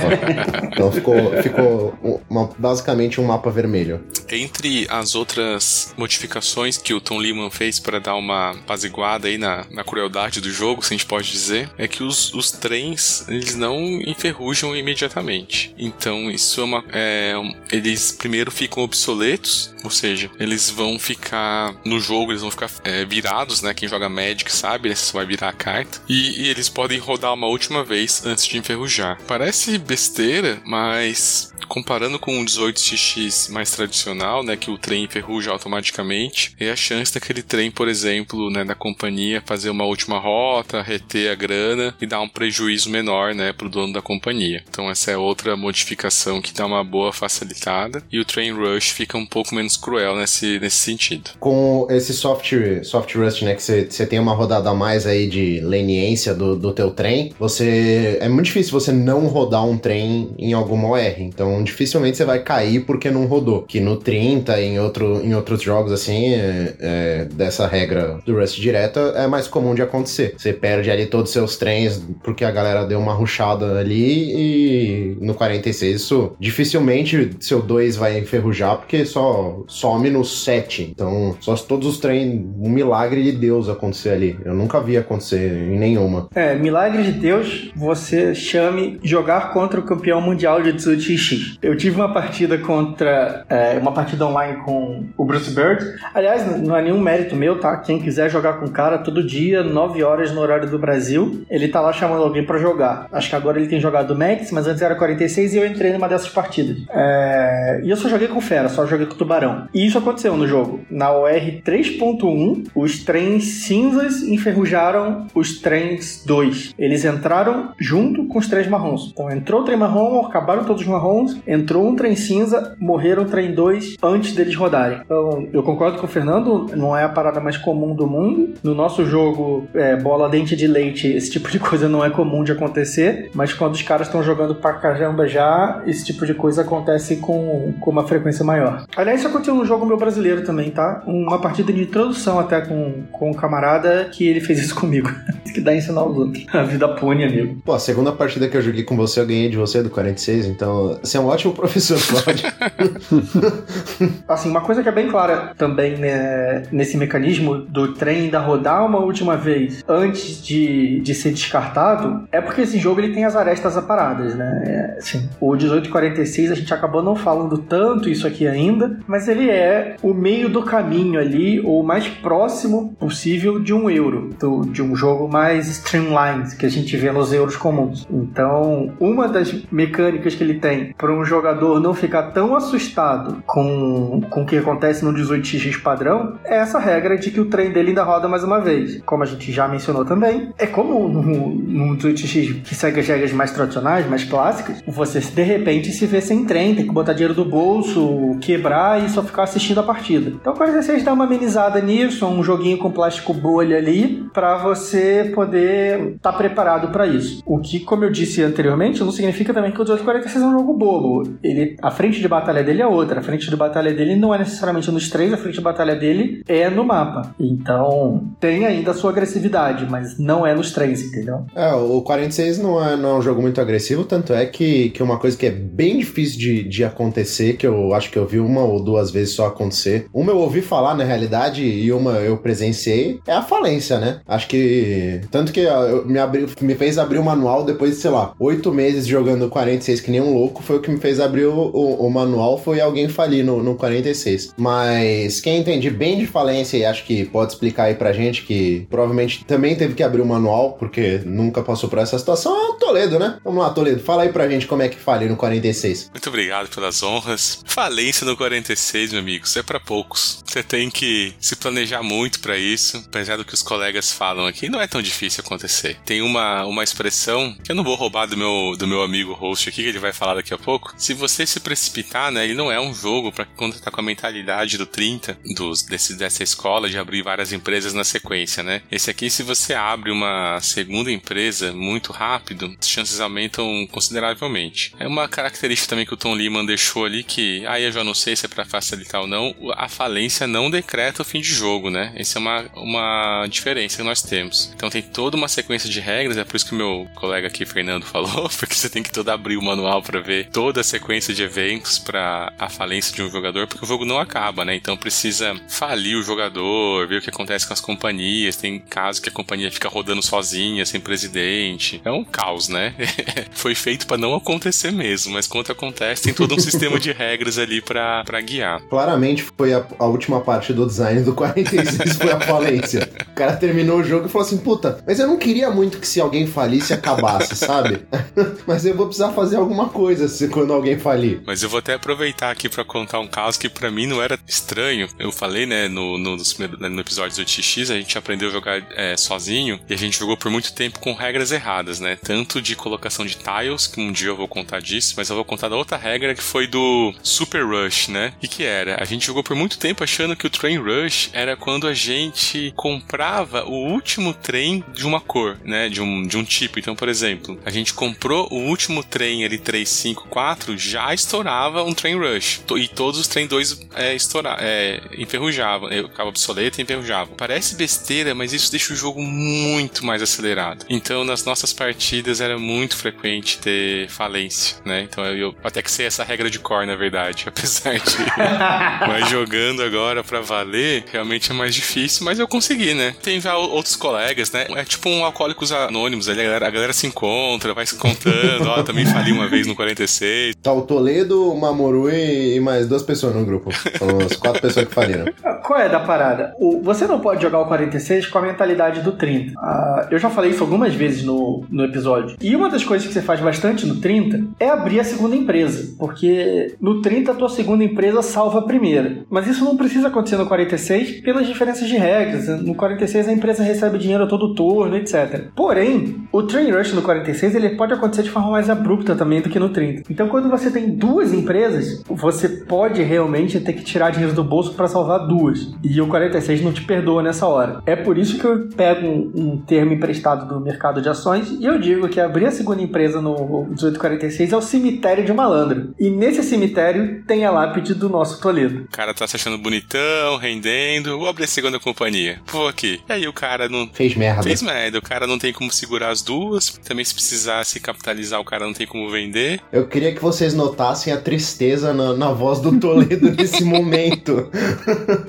Então ficou, ficou uma, basicamente um mapa vermelho. Entre as outras modificações que o Tom Lehman fez para dar uma apaziguada aí na, na crueldade do jogo, se a gente pode dizer, é que os, os trens eles não enferrujam imediatamente. Então isso é uma. É, eles primeiro ficam obsoletos, ou seja, eles vão ficar no jogo, eles vão ficar é, virados, né? Quem joga Magic sabe, né? Você vai virar a carta. E, e eles podem rodar uma última vez antes de enferrujar. Parece besteira, mas comparando com o 18xx mais tradicional, né, que o trem enferruja automaticamente, é a chance daquele trem, por exemplo, né, da companhia fazer uma última rota, reter a grana e dar um prejuízo menor, né, pro dono da companhia. Então essa é outra modificação que dá uma boa facilitada e o train rush fica um pouco menos cruel nesse, nesse sentido. Com esse soft, soft rust, né, que você tem uma rodada a mais aí de leniência do, do teu trem, você é muito difícil você não rodar um trem em alguma OR. Então dificilmente você vai cair porque não rodou. Que no 30, em, outro, em outros jogos assim, é, é, dessa regra do Rust direta, é mais comum de acontecer. Você perde ali todos os seus trens porque a galera deu uma ruchada ali e no 46 isso dificilmente seu 2 vai enferrujar porque só some no 7. Então, só se todos os trens, um milagre de Deus acontecer ali. Eu nunca vi acontecer em nenhuma. É, milagre de Deus, você chame jogar contra o campeão mundial de 18x. Eu tive uma partida contra. É, uma partida online com o Bruce Bird. Aliás, não é nenhum mérito meu, tá? Quem quiser jogar com o cara todo dia, 9 horas no horário do Brasil, ele tá lá chamando alguém para jogar. Acho que agora ele tem jogado Max, mas antes era 46 e eu entrei numa dessas partidas. É... E eu só joguei com Fera, só joguei com Tubarão. E isso aconteceu no jogo. Na OR 3.1, os trens cinzas enferrujaram os trens 2. Eles entraram junto com os trens marrons. Então entrou o trem marrom, acabaram todos os marrons, entrou um trem cinza, morreram o trem 2 antes deles rodarem. Então, eu concordo com o Fernando, não é a parada mais comum do mundo. No nosso jogo, é, bola dente de leite, esse tipo de coisa não é comum de acontecer, mas quando os caras estão jogando pra caramba já, esse tipo de coisa acontece com, com uma frequência maior. Aliás, isso aconteceu num jogo meu brasileiro também, tá? Uma partida de introdução até com, com um camarada que ele fez isso comigo. (laughs) que dá a ensinar os outros. Vida pune, amigo. Pô, a segunda partida que eu joguei com você, eu ganhei de você do 46, então você é um ótimo (laughs) professor, Cláudio. (laughs) assim, uma coisa que é bem clara também né, nesse mecanismo do trem ainda rodar uma última vez antes de, de ser descartado é porque esse jogo ele tem as arestas aparadas, né? É, assim, o 1846 a gente acabou não falando tanto isso aqui ainda, mas ele é o meio do caminho ali, ou o mais próximo possível de um euro, do, de um jogo mais streamlined que a gente vê nos euros comuns. Então, uma das mecânicas que ele tem para um jogador não ficar tão assustado com, com o que acontece no 18x padrão é essa regra de que o trem dele ainda roda mais uma vez. Como a gente já mencionou também, é como no, no 18x que segue as regras mais tradicionais, mais clássicas, você de repente se vê sem trem, tem que botar dinheiro do bolso, quebrar e só ficar assistindo a partida. Então o 46 dá uma amenizada nisso, um joguinho com plástico bolha ali, para você poder estar tá preparado para isso. O que, como eu disse anteriormente, não significa também que o 1846 é um jogo bobo. Ele, a frente de batalha dele é outra. A frente de batalha dele não é necessariamente nos três, a frente de batalha dele é no mapa. Então, tem ainda a sua agressividade, mas não é nos três, entendeu? É, o 46 não é, não é um jogo muito agressivo, tanto é que, que uma coisa que é bem difícil de, de acontecer, que eu acho que eu vi uma ou duas vezes só acontecer. Uma eu ouvi falar na realidade e uma eu presenciei, é a falência, né? Acho que. Tanto que eu, me, abri, me fez abrir o manual depois de, sei lá, oito meses jogando 46 que nem um louco, foi o que me fez abrir o, o, o manual, foi alguém falir no, no 46. Mas quem entende bem de falência e acho que pode explicar aí pra gente que provavelmente também teve que abrir o manual, porque nunca passou por essa situação, é o Toledo, né? Vamos lá, Toledo, fala aí pra gente como é que falha no 46. Muito obrigado pelas honras. Falência no 46, meu amigo, isso é pra poucos. Você tem que se planejar muito para isso, apesar do que os colegas falam aqui, não é tão difícil acontecer. Tem uma, uma expressão que eu não vou roubar do meu, do meu amigo host aqui, que ele vai falar daqui a pouco. Se você se precipitar, né, ele não é um jogo para quando tá com a mentalidade do 30, dos, desse, dessa escola de abrir várias empresas na sequência, né? Esse aqui, se você abre uma segunda empresa muito rápido, as chances aumentam consideravelmente. É uma característica também que o Tom Lehman deixou ali que, aí eu já não sei se é para facilitar ou não, a falência não decreta o fim de jogo, né? Essa é uma, uma diferença que nós temos. Então tem toda uma sequência de regras, é por isso que meu colega aqui, Fernando, (laughs) falou, porque você tem que todo abrir o manual para ver toda a sequência de eventos para a falência de um jogador, porque o jogo não acaba, né? Então precisa falir o jogador, ver o que acontece com as companhias. Tem casos que a companhia fica rodando sozinha, sem presidente. É um caos, né? (laughs) Foi feito para não acontecer mesmo, mas quando acontece, tem todo um sistema de regras ali para guiar. Claramente foi a, a última parte do design do 46 foi a falência. O cara terminou o jogo e falou assim: puta, mas eu não queria muito que se alguém falisse acabasse, (laughs) sabe? mas eu vou precisar fazer alguma coisa se quando alguém falir. Mas eu vou até aproveitar aqui para contar um caso que para mim não era estranho. Eu falei, né, no, no, no episódio do TX, a gente aprendeu a jogar é, sozinho e a gente jogou por muito tempo com regras erradas, né? Tanto de colocação de tiles, que um dia eu vou contar disso, mas eu vou contar da outra regra que foi do Super Rush, né? E que era, a gente jogou por muito tempo achando que o Train Rush era quando a gente comprava o último trem de uma cor, né? De um, de um tipo. Então, por exemplo, a gente comprou o último trem ali 354, já estourava um Train Rush. E todos os Train 2 é, estoura, é, enferrujavam, ficava obsoleto e enferrujavam. Parece besteira, mas isso deixa o jogo muito mais acelerado. Então, nas nossas partidas era muito frequente ter falência, né? Então eu até que sei essa regra de core, na verdade, (laughs) apesar de. (laughs) mas jogando agora pra valer, realmente é mais difícil, mas eu consegui, né? Tem já outros colegas, né? É tipo um Anônimos, ali a galera, a galera se encontra, vai se contando, ó, também fali uma vez no 46. Tá o Toledo, o Mamoru e mais duas pessoas no grupo. São as quatro pessoas que faliram. Qual é da parada? O, você não pode jogar o 46 com a mentalidade do 30. Ah, eu já falei isso algumas vezes no, no episódio. E uma das coisas que você faz bastante no 30 é abrir a segunda empresa. Porque no 30 a tua segunda empresa salva a primeira. Mas isso não precisa acontecer no 46 pelas diferenças de regras. No 46 a empresa recebe dinheiro a todo turno, etc. Porém, o Train Rush no 46 ele pode acontecer de forma mais abrupta também do que no 30. Então quando você tem duas empresas, você pode realmente ter que tirar dinheiro do bolso para salvar duas. E o 46 não te perdoa nessa hora. É por isso que eu pego um, um termo emprestado do mercado de ações e eu digo que abrir a segunda empresa no 1846 é o cemitério de malandro. E nesse cemitério tem a lápide do nosso Toledo. O cara tá se achando bonitão, rendendo, vou abrir a segunda companhia. Vou aqui. E aí o cara não. Fez merda. Fez merda. O cara não tem como segurar as duas. Também se precisar se capitalizar, o cara não tem como vender. Eu queria que vocês notassem a tristeza na, na voz do Toledo (laughs) nesse momento.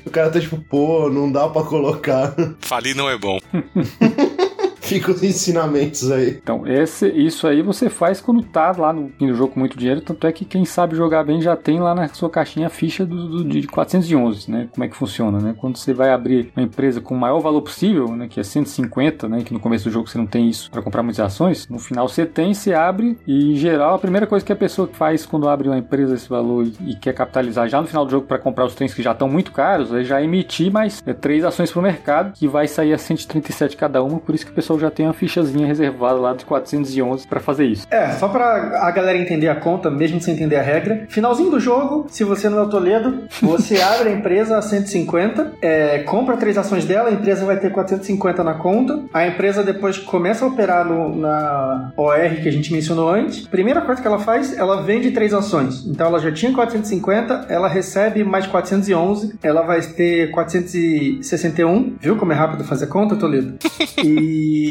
o cara tá tipo, pô, não dá pra colocar. Falir não é bom. (laughs) Fica os ensinamentos aí. Então, esse, isso aí você faz quando tá lá no fim do jogo com muito dinheiro. Tanto é que quem sabe jogar bem já tem lá na sua caixinha a ficha do, do, de 411, né? Como é que funciona, né? Quando você vai abrir uma empresa com o maior valor possível, né? Que é 150, né? Que no começo do jogo você não tem isso para comprar muitas ações. No final você tem, você abre e em geral a primeira coisa que a pessoa faz quando abre uma empresa esse valor e, e quer capitalizar já no final do jogo para comprar os trens que já estão muito caros, é já emitir mais é, três ações pro mercado que vai sair a 137 cada uma. Por isso que a pessoa eu já tenho uma fichazinha reservada lá de 411 para fazer isso. É, só pra a galera entender a conta, mesmo sem entender a regra. Finalzinho do jogo, se você não é o Toledo, você (laughs) abre a empresa a 150, é, compra três ações dela, a empresa vai ter 450 na conta. A empresa depois começa a operar no, na OR que a gente mencionou antes. Primeira coisa que ela faz, ela vende três ações. Então ela já tinha 450, ela recebe mais 411, ela vai ter 461. Viu como é rápido fazer conta, Toledo? (laughs) E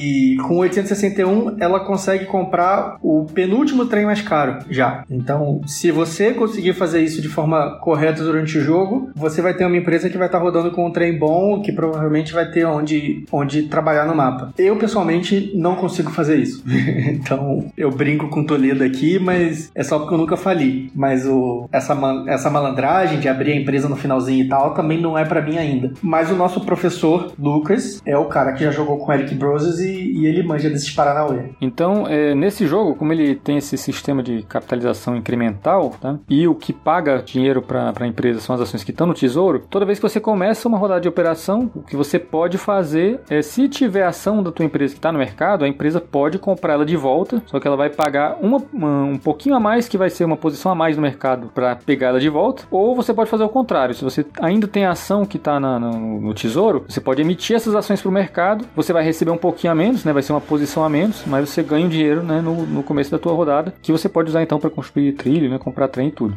com 861 ela consegue comprar o penúltimo trem mais caro já. Então, se você conseguir fazer isso de forma correta durante o jogo, você vai ter uma empresa que vai estar rodando com um trem bom, que provavelmente vai ter onde, onde trabalhar no mapa. Eu, pessoalmente, não consigo fazer isso. (laughs) então, eu brinco com Toledo aqui, mas é só porque eu nunca fali. Mas o, essa, essa malandragem de abrir a empresa no finalzinho e tal também não é para mim ainda. Mas o nosso professor, Lucas, é o cara que já jogou com Eric Broses e, e ele manja desses Paranauê. Então, é, nesse jogo, como ele tem esse sistema de capitalização incremental, tá? e o que paga dinheiro para a empresa são as ações que estão no tesouro, toda vez que você começa uma rodada de operação, o que você pode fazer é, se tiver ação da tua empresa que está no mercado, a empresa pode comprar ela de volta, só que ela vai pagar uma, uma, um pouquinho a mais, que vai ser uma posição a mais no mercado para pegar ela de volta, ou você pode fazer o contrário. Se você ainda tem ação que está no, no tesouro, você pode emitir essas ações para o mercado, você vai receber um pouquinho a menos, né? Vai ser uma posição a menos, mas você ganha um dinheiro, né? No, no começo da tua rodada, que você pode usar então para construir trilho, né? Comprar trem e tudo.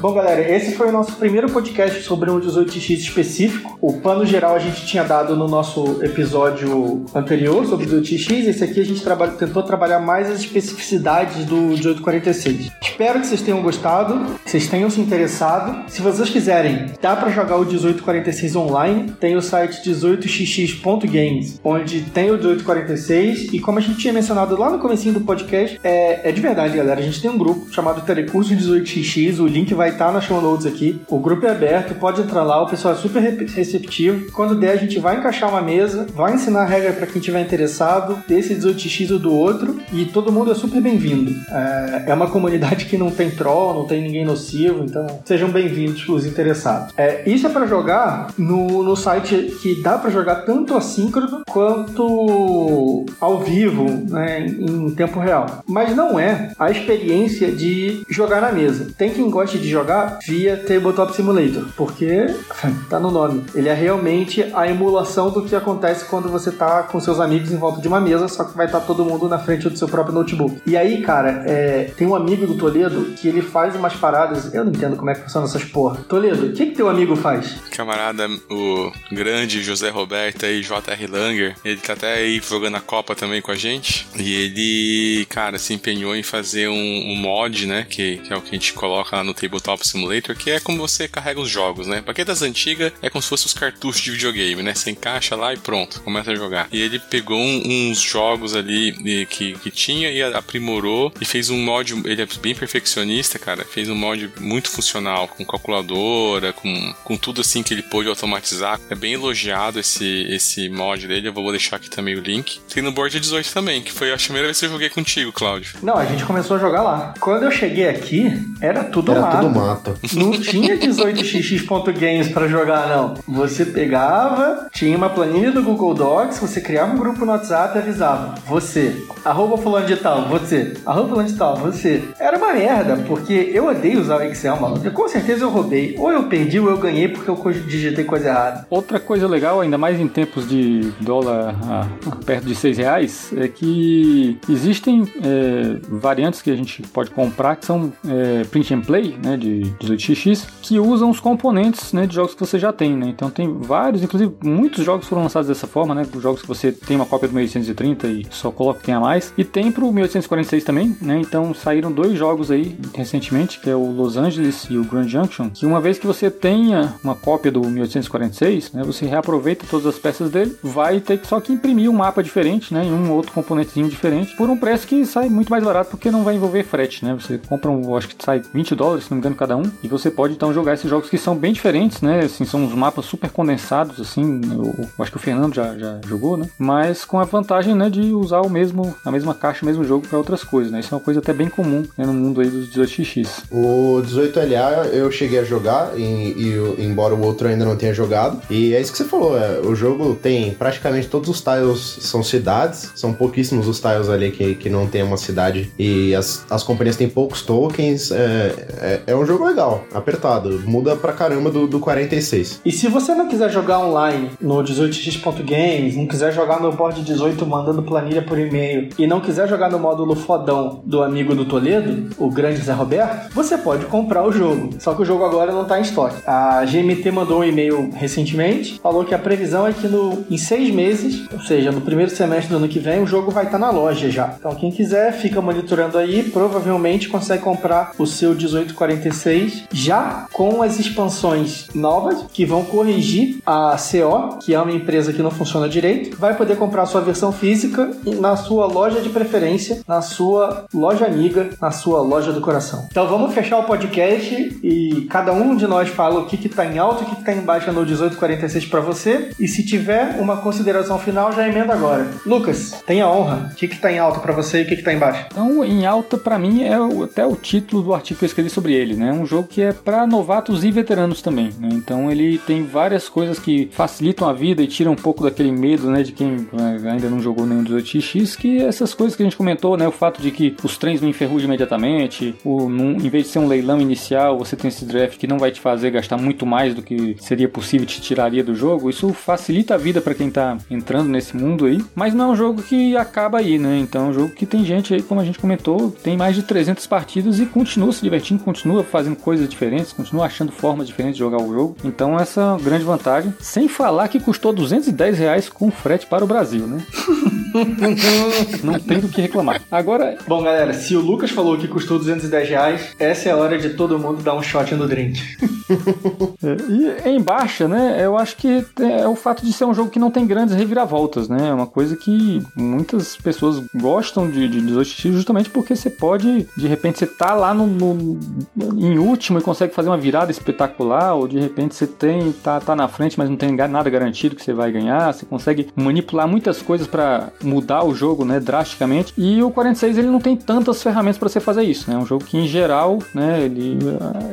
Bom, galera, esse foi o nosso primeiro podcast sobre um 18x específico. O plano geral a gente tinha dado no nosso episódio anterior sobre o 18x. Esse aqui a gente trabalha, tentou trabalhar mais as especificidades do 1846. Espero que vocês tenham gostado, que vocês tenham se interessado. Se vocês quiserem, dá para jogar o 1846 online. Tem o site 18xx.games, onde tem o 1846. E como a gente tinha mencionado lá no comecinho do podcast, é, é de verdade, galera. A gente tem um grupo chamado Telecurso 18x. O link vai vai estar tá nas show notes aqui. O grupo é aberto, pode entrar lá, o pessoal é super receptivo. Quando der, a gente vai encaixar uma mesa, vai ensinar a regra para quem tiver interessado, desse 18x ou do outro, e todo mundo é super bem-vindo. É, é uma comunidade que não tem troll, não tem ninguém nocivo, então sejam bem-vindos os interessados. É, isso é para jogar no, no site que dá para jogar tanto assíncrono quanto ao vivo, né, em tempo real. Mas não é a experiência de jogar na mesa. Tem quem goste de jogar jogar via Tabletop Simulator, porque (laughs) tá no nome. Ele é realmente a emulação do que acontece quando você tá com seus amigos em volta de uma mesa, só que vai estar tá todo mundo na frente do seu próprio notebook. E aí, cara, é, tem um amigo do Toledo que ele faz umas paradas. Eu não entendo como é que funciona essas porra. Toledo, o que, que teu amigo faz? Camarada, o grande José Roberto aí, J.R. Langer, ele tá até aí jogando a Copa também com a gente. E ele, cara, se empenhou em fazer um, um mod, né? Que, que é o que a gente coloca lá no Tabletop Tabletop Simulator, que é como você carrega os jogos, né? Pra quem é das antigas, é como se fossem os cartuchos de videogame, né? Você encaixa lá e pronto, começa a jogar. E ele pegou um, uns jogos ali que, que tinha e aprimorou e fez um mod, ele é bem perfeccionista, cara, fez um mod muito funcional, com calculadora, com, com tudo assim que ele pôde automatizar. É bem elogiado esse, esse mod dele, eu vou deixar aqui também o link. Tem no Board 18 também, que foi a primeira vez que eu joguei contigo, Cláudio. Não, a gente começou a jogar lá. Quando eu cheguei aqui, era tudo era mato. Tudo mato. Não tinha 18xx.games para jogar, não. Você pegava, tinha uma planilha do Google Docs, você criava um grupo no WhatsApp e avisava. Você, arroba fulano de tal, você, arroba fulano de tal, você. Era uma merda, porque eu odeio usar o Excel, mano. Com certeza eu roubei. Ou eu perdi ou eu ganhei porque eu digitei coisa errada. Outra coisa legal, ainda mais em tempos de dólar ah, perto de 6 reais, é que existem é, variantes que a gente pode comprar que são é, print and play, né, de 18xx, que usam os componentes né, de jogos que você já tem, né? Então tem vários, inclusive muitos jogos foram lançados dessa forma, né? Jogos que você tem uma cópia do 1830 e só coloca que tem a mais. E tem pro 1846 também, né? Então saíram dois jogos aí recentemente, que é o Los Angeles e o Grand Junction, que uma vez que você tenha uma cópia do 1846, né? Você reaproveita todas as peças dele, vai ter que só que imprimir um mapa diferente, né? Em um outro componentezinho diferente, por um preço que sai muito mais barato porque não vai envolver frete, né? Você compra um, acho que sai 20 dólares, se não me engano, cada um. E você pode então jogar esses jogos que são bem diferentes, né? Assim, são uns mapas super condensados, assim. Eu, eu acho que o Fernando já, já jogou, né? Mas com a vantagem, né, de usar o mesmo, a mesma caixa, o mesmo jogo para outras coisas, né? Isso é uma coisa até bem comum né, no mundo aí dos 18x. O 18LA eu cheguei a jogar, e, e, embora o outro ainda não tenha jogado. E é isso que você falou, é, o jogo tem praticamente todos os tiles são cidades, são pouquíssimos os tiles ali que, que não tem uma cidade. E as, as companhias têm poucos tokens. É, é, é um jogo legal, apertado. Muda pra caramba do, do 46. E se você não quiser jogar online no 18x.games, não quiser jogar no board 18 mandando planilha por e-mail e não quiser jogar no módulo fodão do amigo do Toledo, o grande Zé Roberto, você pode comprar o jogo. Só que o jogo agora não tá em estoque. A GMT mandou um e-mail recentemente, falou que a previsão é que no, em seis meses, ou seja, no primeiro semestre do ano que vem, o jogo vai estar tá na loja já. Então quem quiser, fica monitorando aí, provavelmente consegue comprar o seu 1846 já com as expansões novas que vão corrigir a CO, que é uma empresa que não funciona direito, vai poder comprar a sua versão física na sua loja de preferência, na sua loja amiga, na sua loja do coração. Então vamos fechar o podcast e cada um de nós fala o que está em alta e o que está em baixa no 1846 para você. E se tiver uma consideração final, já emenda agora. Lucas, tenha honra. O que está em alta para você e o que está em baixa? Então, em alta para mim é até o título do artigo que eu escrevi sobre ele, né? Um jogo que é para novatos e veteranos também. Né? Então ele tem várias coisas que facilitam a vida e tiram um pouco daquele medo, né, de quem é, ainda não jogou nenhum 18x, que essas coisas que a gente comentou, né, o fato de que os trens não enferrujam imediatamente, o, num, em vez de ser um leilão inicial, você tem esse draft que não vai te fazer gastar muito mais do que seria possível te tiraria do jogo. Isso facilita a vida para quem tá entrando nesse mundo aí, mas não é um jogo que acaba aí, né? Então é um jogo que tem gente aí, como a gente comentou, tem mais de 300 partidas e continua se divertindo, continua fazendo coisas diferentes, continua achando formas diferentes de jogar o jogo. Então essa é uma grande vantagem. Sem falar que custou 210 reais com frete para o Brasil, né? (laughs) não tem do que reclamar. Agora. Bom, galera, se o Lucas falou que custou 210 reais, essa é a hora de todo mundo dar um shot no drink. (laughs) é, e em baixa, né? Eu acho que é o fato de ser um jogo que não tem grandes reviravoltas, né? É uma coisa que muitas pessoas gostam de, de 18x justamente porque você pode, de repente, você tá lá no, no, em último e consegue fazer uma virada espetacular, ou de repente você tem, tá, tá na frente, mas não tem nada garantido que você vai ganhar. Você consegue manipular muitas coisas para mudar o jogo, né, drasticamente. E o 46 ele não tem tantas ferramentas para você fazer isso, né? É um jogo que em geral, né, ele,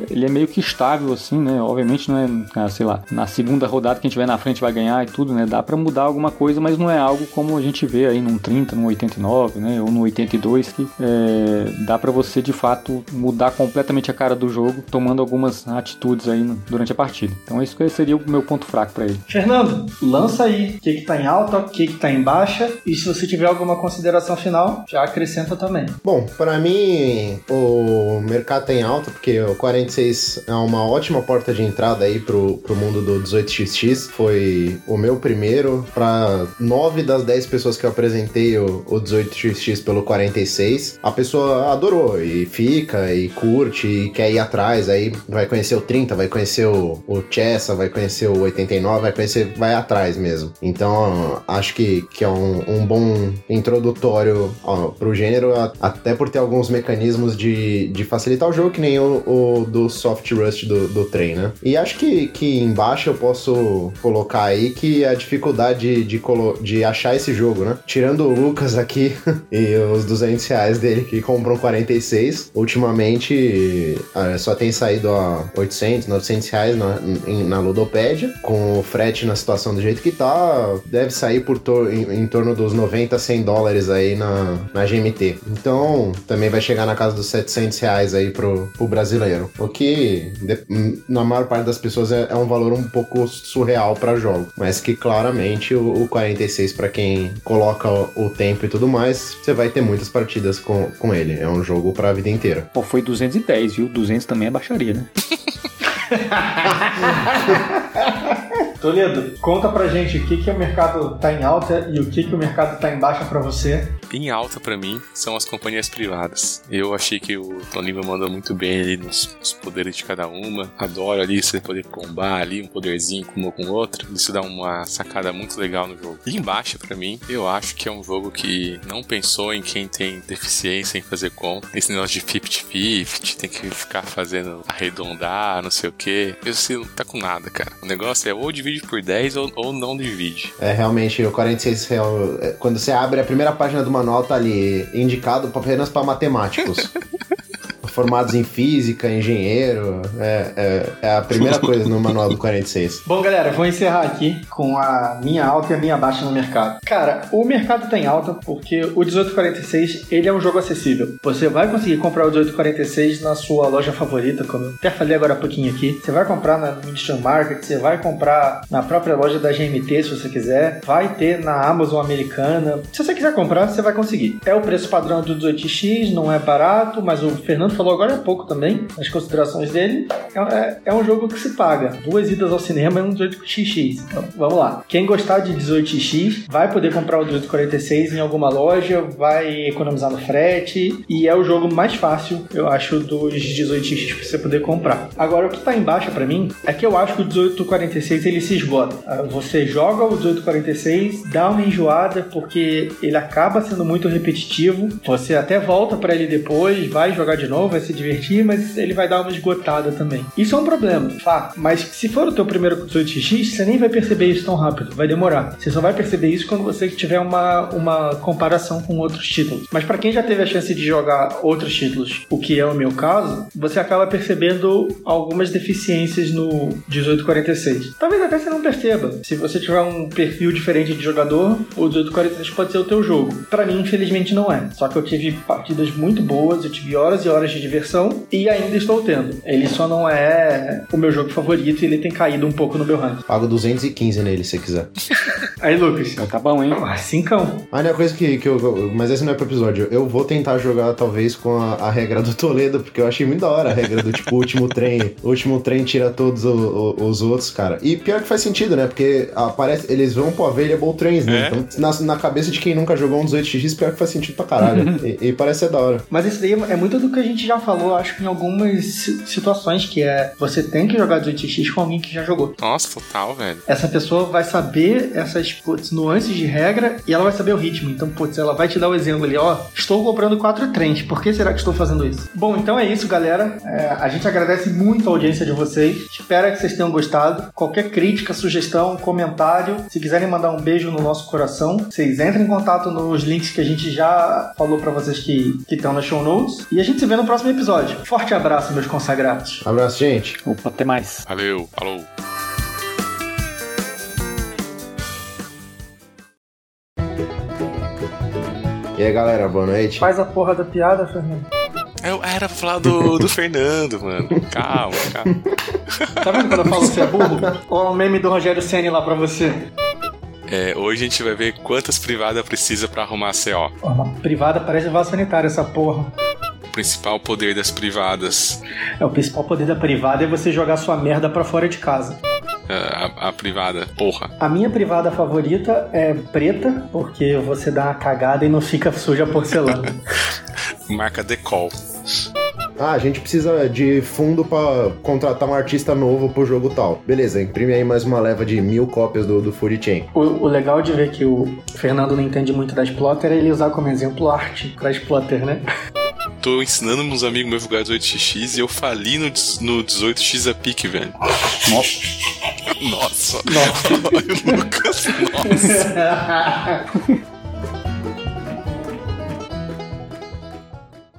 ele é meio que estável assim, né? Obviamente não é, ah, sei lá, na segunda rodada quem tiver na frente vai ganhar e tudo, né? Dá para mudar alguma coisa, mas não é algo como a gente vê aí num 30, no 89, né, ou no 82 que é, dá para você de fato mudar completamente a cara do jogo, tomando algumas atitudes aí no, durante a partida. Então isso seria o meu ponto fraco para ele. Fernando, lança aí o que, que tá em alta, o que, que tá em baixa, e se você tiver alguma consideração final, já acrescenta também. Bom, para mim o mercado tá em alta, porque o 46 é uma ótima porta de entrada aí pro, pro mundo do 18xx. Foi o meu primeiro. Para nove das 10 pessoas que eu apresentei o, o 18xx pelo 46, a pessoa adorou e fica e curte e quer ir atrás. Aí vai conhecer o 30, vai conhecer o, o Chessa, vai conhecer o 89, vai conhecer, vai atrás mesmo. Então acho que, que é um, um bom introdutório ó, pro gênero, até por ter alguns mecanismos de, de facilitar o jogo, que nem o, o do soft rust do, do trem, né? E acho que, que embaixo eu posso colocar aí que a dificuldade de, de achar esse jogo, né? Tirando o Lucas aqui (laughs) e os 200 reais dele que compram 46, ultimamente só tem saído a 800, 900 reais na, na Ludopédia, com o frete na situação do jeito que tá, deve sair por tor em, em, torno dos 90, 100 dólares aí na, na GMT. Então, também vai chegar na casa dos 700 reais aí pro, pro brasileiro. O que, de, na maior parte das pessoas, é, é, um valor um pouco surreal para jogo. Mas que claramente o, o 46, para quem coloca o, o, tempo e tudo mais, você vai ter muitas partidas com, com ele. É um jogo pra vida inteira. Pô, foi 210, viu? 200 também é baixaria, né? (laughs) Toledo, conta pra gente o que, que o mercado tá em alta e o que, que o mercado tá em baixa pra você. Em alta para mim são as companhias privadas. Eu achei que o Toninho mandou muito bem ali nos, nos, poderes de cada uma. Adoro ali você poder combar ali um poderzinho com uma com o outro. Isso dá uma sacada muito legal no jogo. E embaixo para mim, eu acho que é um jogo que não pensou em quem tem deficiência em fazer conta. Esse negócio de 50-50, tem que ficar fazendo arredondar, não sei o que. Isso não tá com nada, cara. O negócio é ou divide por 10 ou, ou não divide. É, realmente, o 46 real. É, quando você abre a primeira página do manual, tá ali indicado apenas para matemáticos. (laughs) formados em física, engenheiro. É, é, é, a primeira coisa no manual do 46. (laughs) Bom, galera, vou encerrar aqui com a minha alta e a minha baixa no mercado. Cara, o mercado tem alta porque o 1846 ele é um jogo acessível. Você vai conseguir comprar o 1846 na sua loja favorita, como eu até falei agora há pouquinho aqui. Você vai comprar na Ministry Market, você vai comprar na própria loja da GMT se você quiser. Vai ter na Amazon americana. Se você quiser comprar, você vai conseguir. É o preço padrão do 18X, não é barato, mas o Fernando falou falou agora há pouco também, nas considerações dele, é, é, é um jogo que se paga. Duas idas ao cinema é um 18xx. Então, vamos lá. Quem gostar de 18x vai poder comprar o 1846 em alguma loja, vai economizar no frete e é o jogo mais fácil, eu acho, dos 18x pra você poder comprar. Agora, o que tá embaixo para mim é que eu acho que o 1846 ele se esgota. Ah, você joga o 1846, dá uma enjoada porque ele acaba sendo muito repetitivo. Você até volta para ele depois, vai jogar de novo, vai se divertir, mas ele vai dar uma esgotada também. Isso é um problema, fato. Mas se for o teu primeiro 18x, você nem vai perceber isso tão rápido, vai demorar. Você só vai perceber isso quando você tiver uma, uma comparação com outros títulos. Mas para quem já teve a chance de jogar outros títulos, o que é o meu caso, você acaba percebendo algumas deficiências no 1846. Talvez até você não perceba. Se você tiver um perfil diferente de jogador, o 1846 pode ser o teu jogo. Para mim, infelizmente, não é. Só que eu tive partidas muito boas, eu tive horas e horas de diversão e ainda estou tendo. Ele só não é o meu jogo favorito e ele tem caído um pouco no meu ranking. Pago 215 nele se quiser. (laughs) Aí, Lucas. Tá bom, hein? Ah, cincão. A única coisa que, que eu. Mas esse não é pro episódio. Eu vou tentar jogar, talvez, com a, a regra do Toledo, porque eu achei muito da hora a regra do tipo, (laughs) último trem. O último trem tira todos o, o, os outros, cara. E pior que faz sentido, né? Porque aparece, eles vão pro Available Trains, né? É? Então, na, na cabeça de quem nunca jogou um 18x, pior que faz sentido pra caralho. (laughs) e, e parece ser da hora. Mas isso daí é muito do que a gente já falou, acho que em algumas situações, que é você tem que jogar 18x com alguém que já jogou. Nossa, total, velho. Essa pessoa vai saber essas putz, nuances de regra e ela vai saber o ritmo. Então, putz, ela vai te dar o exemplo ali, ó. Estou comprando quatro trens, por que será que estou fazendo isso? Bom, então é isso, galera. É, a gente agradece muito a audiência de vocês. Espero que vocês tenham gostado. Qualquer crítica, sugestão, comentário, se quiserem mandar um beijo no nosso coração, vocês entrem em contato nos links que a gente já falou para vocês que estão na show notes. E a gente se vê no próximo episódio. Forte abraço, meus consagrados. Abraço, gente. Opa, até mais. Valeu, falou. E aí, galera, boa noite. Faz a porra da piada, Fernando. Eu era pra falar do, do Fernando, mano. Calma, calma. (laughs) Tá vendo quando eu falo que você é burro? Olha o meme do Rogério Senni lá pra você. É, hoje a gente vai ver quantas privadas precisa para arrumar a CO. Uma privada parece vaso sanitário essa porra principal poder das privadas? É, o principal poder da privada é você jogar sua merda para fora de casa. É, a, a, privada, porra. A minha privada favorita é preta, porque você dá uma cagada e não fica suja a porcelana. (laughs) Marca Decol. Ah, a gente precisa de fundo para contratar um artista novo pro jogo tal. Beleza, imprime aí mais uma leva de mil cópias do, do Fury Chain. O, o, legal de ver que o Fernando não entende muito da Splotter é ele usar como exemplo arte pra Splotter, né? Tô ensinando meus amigos meus jogar 18x e eu fali no, no 18x a pique, velho. Nossa. Nossa. (laughs) Nossa. Lucas, (laughs) nossa.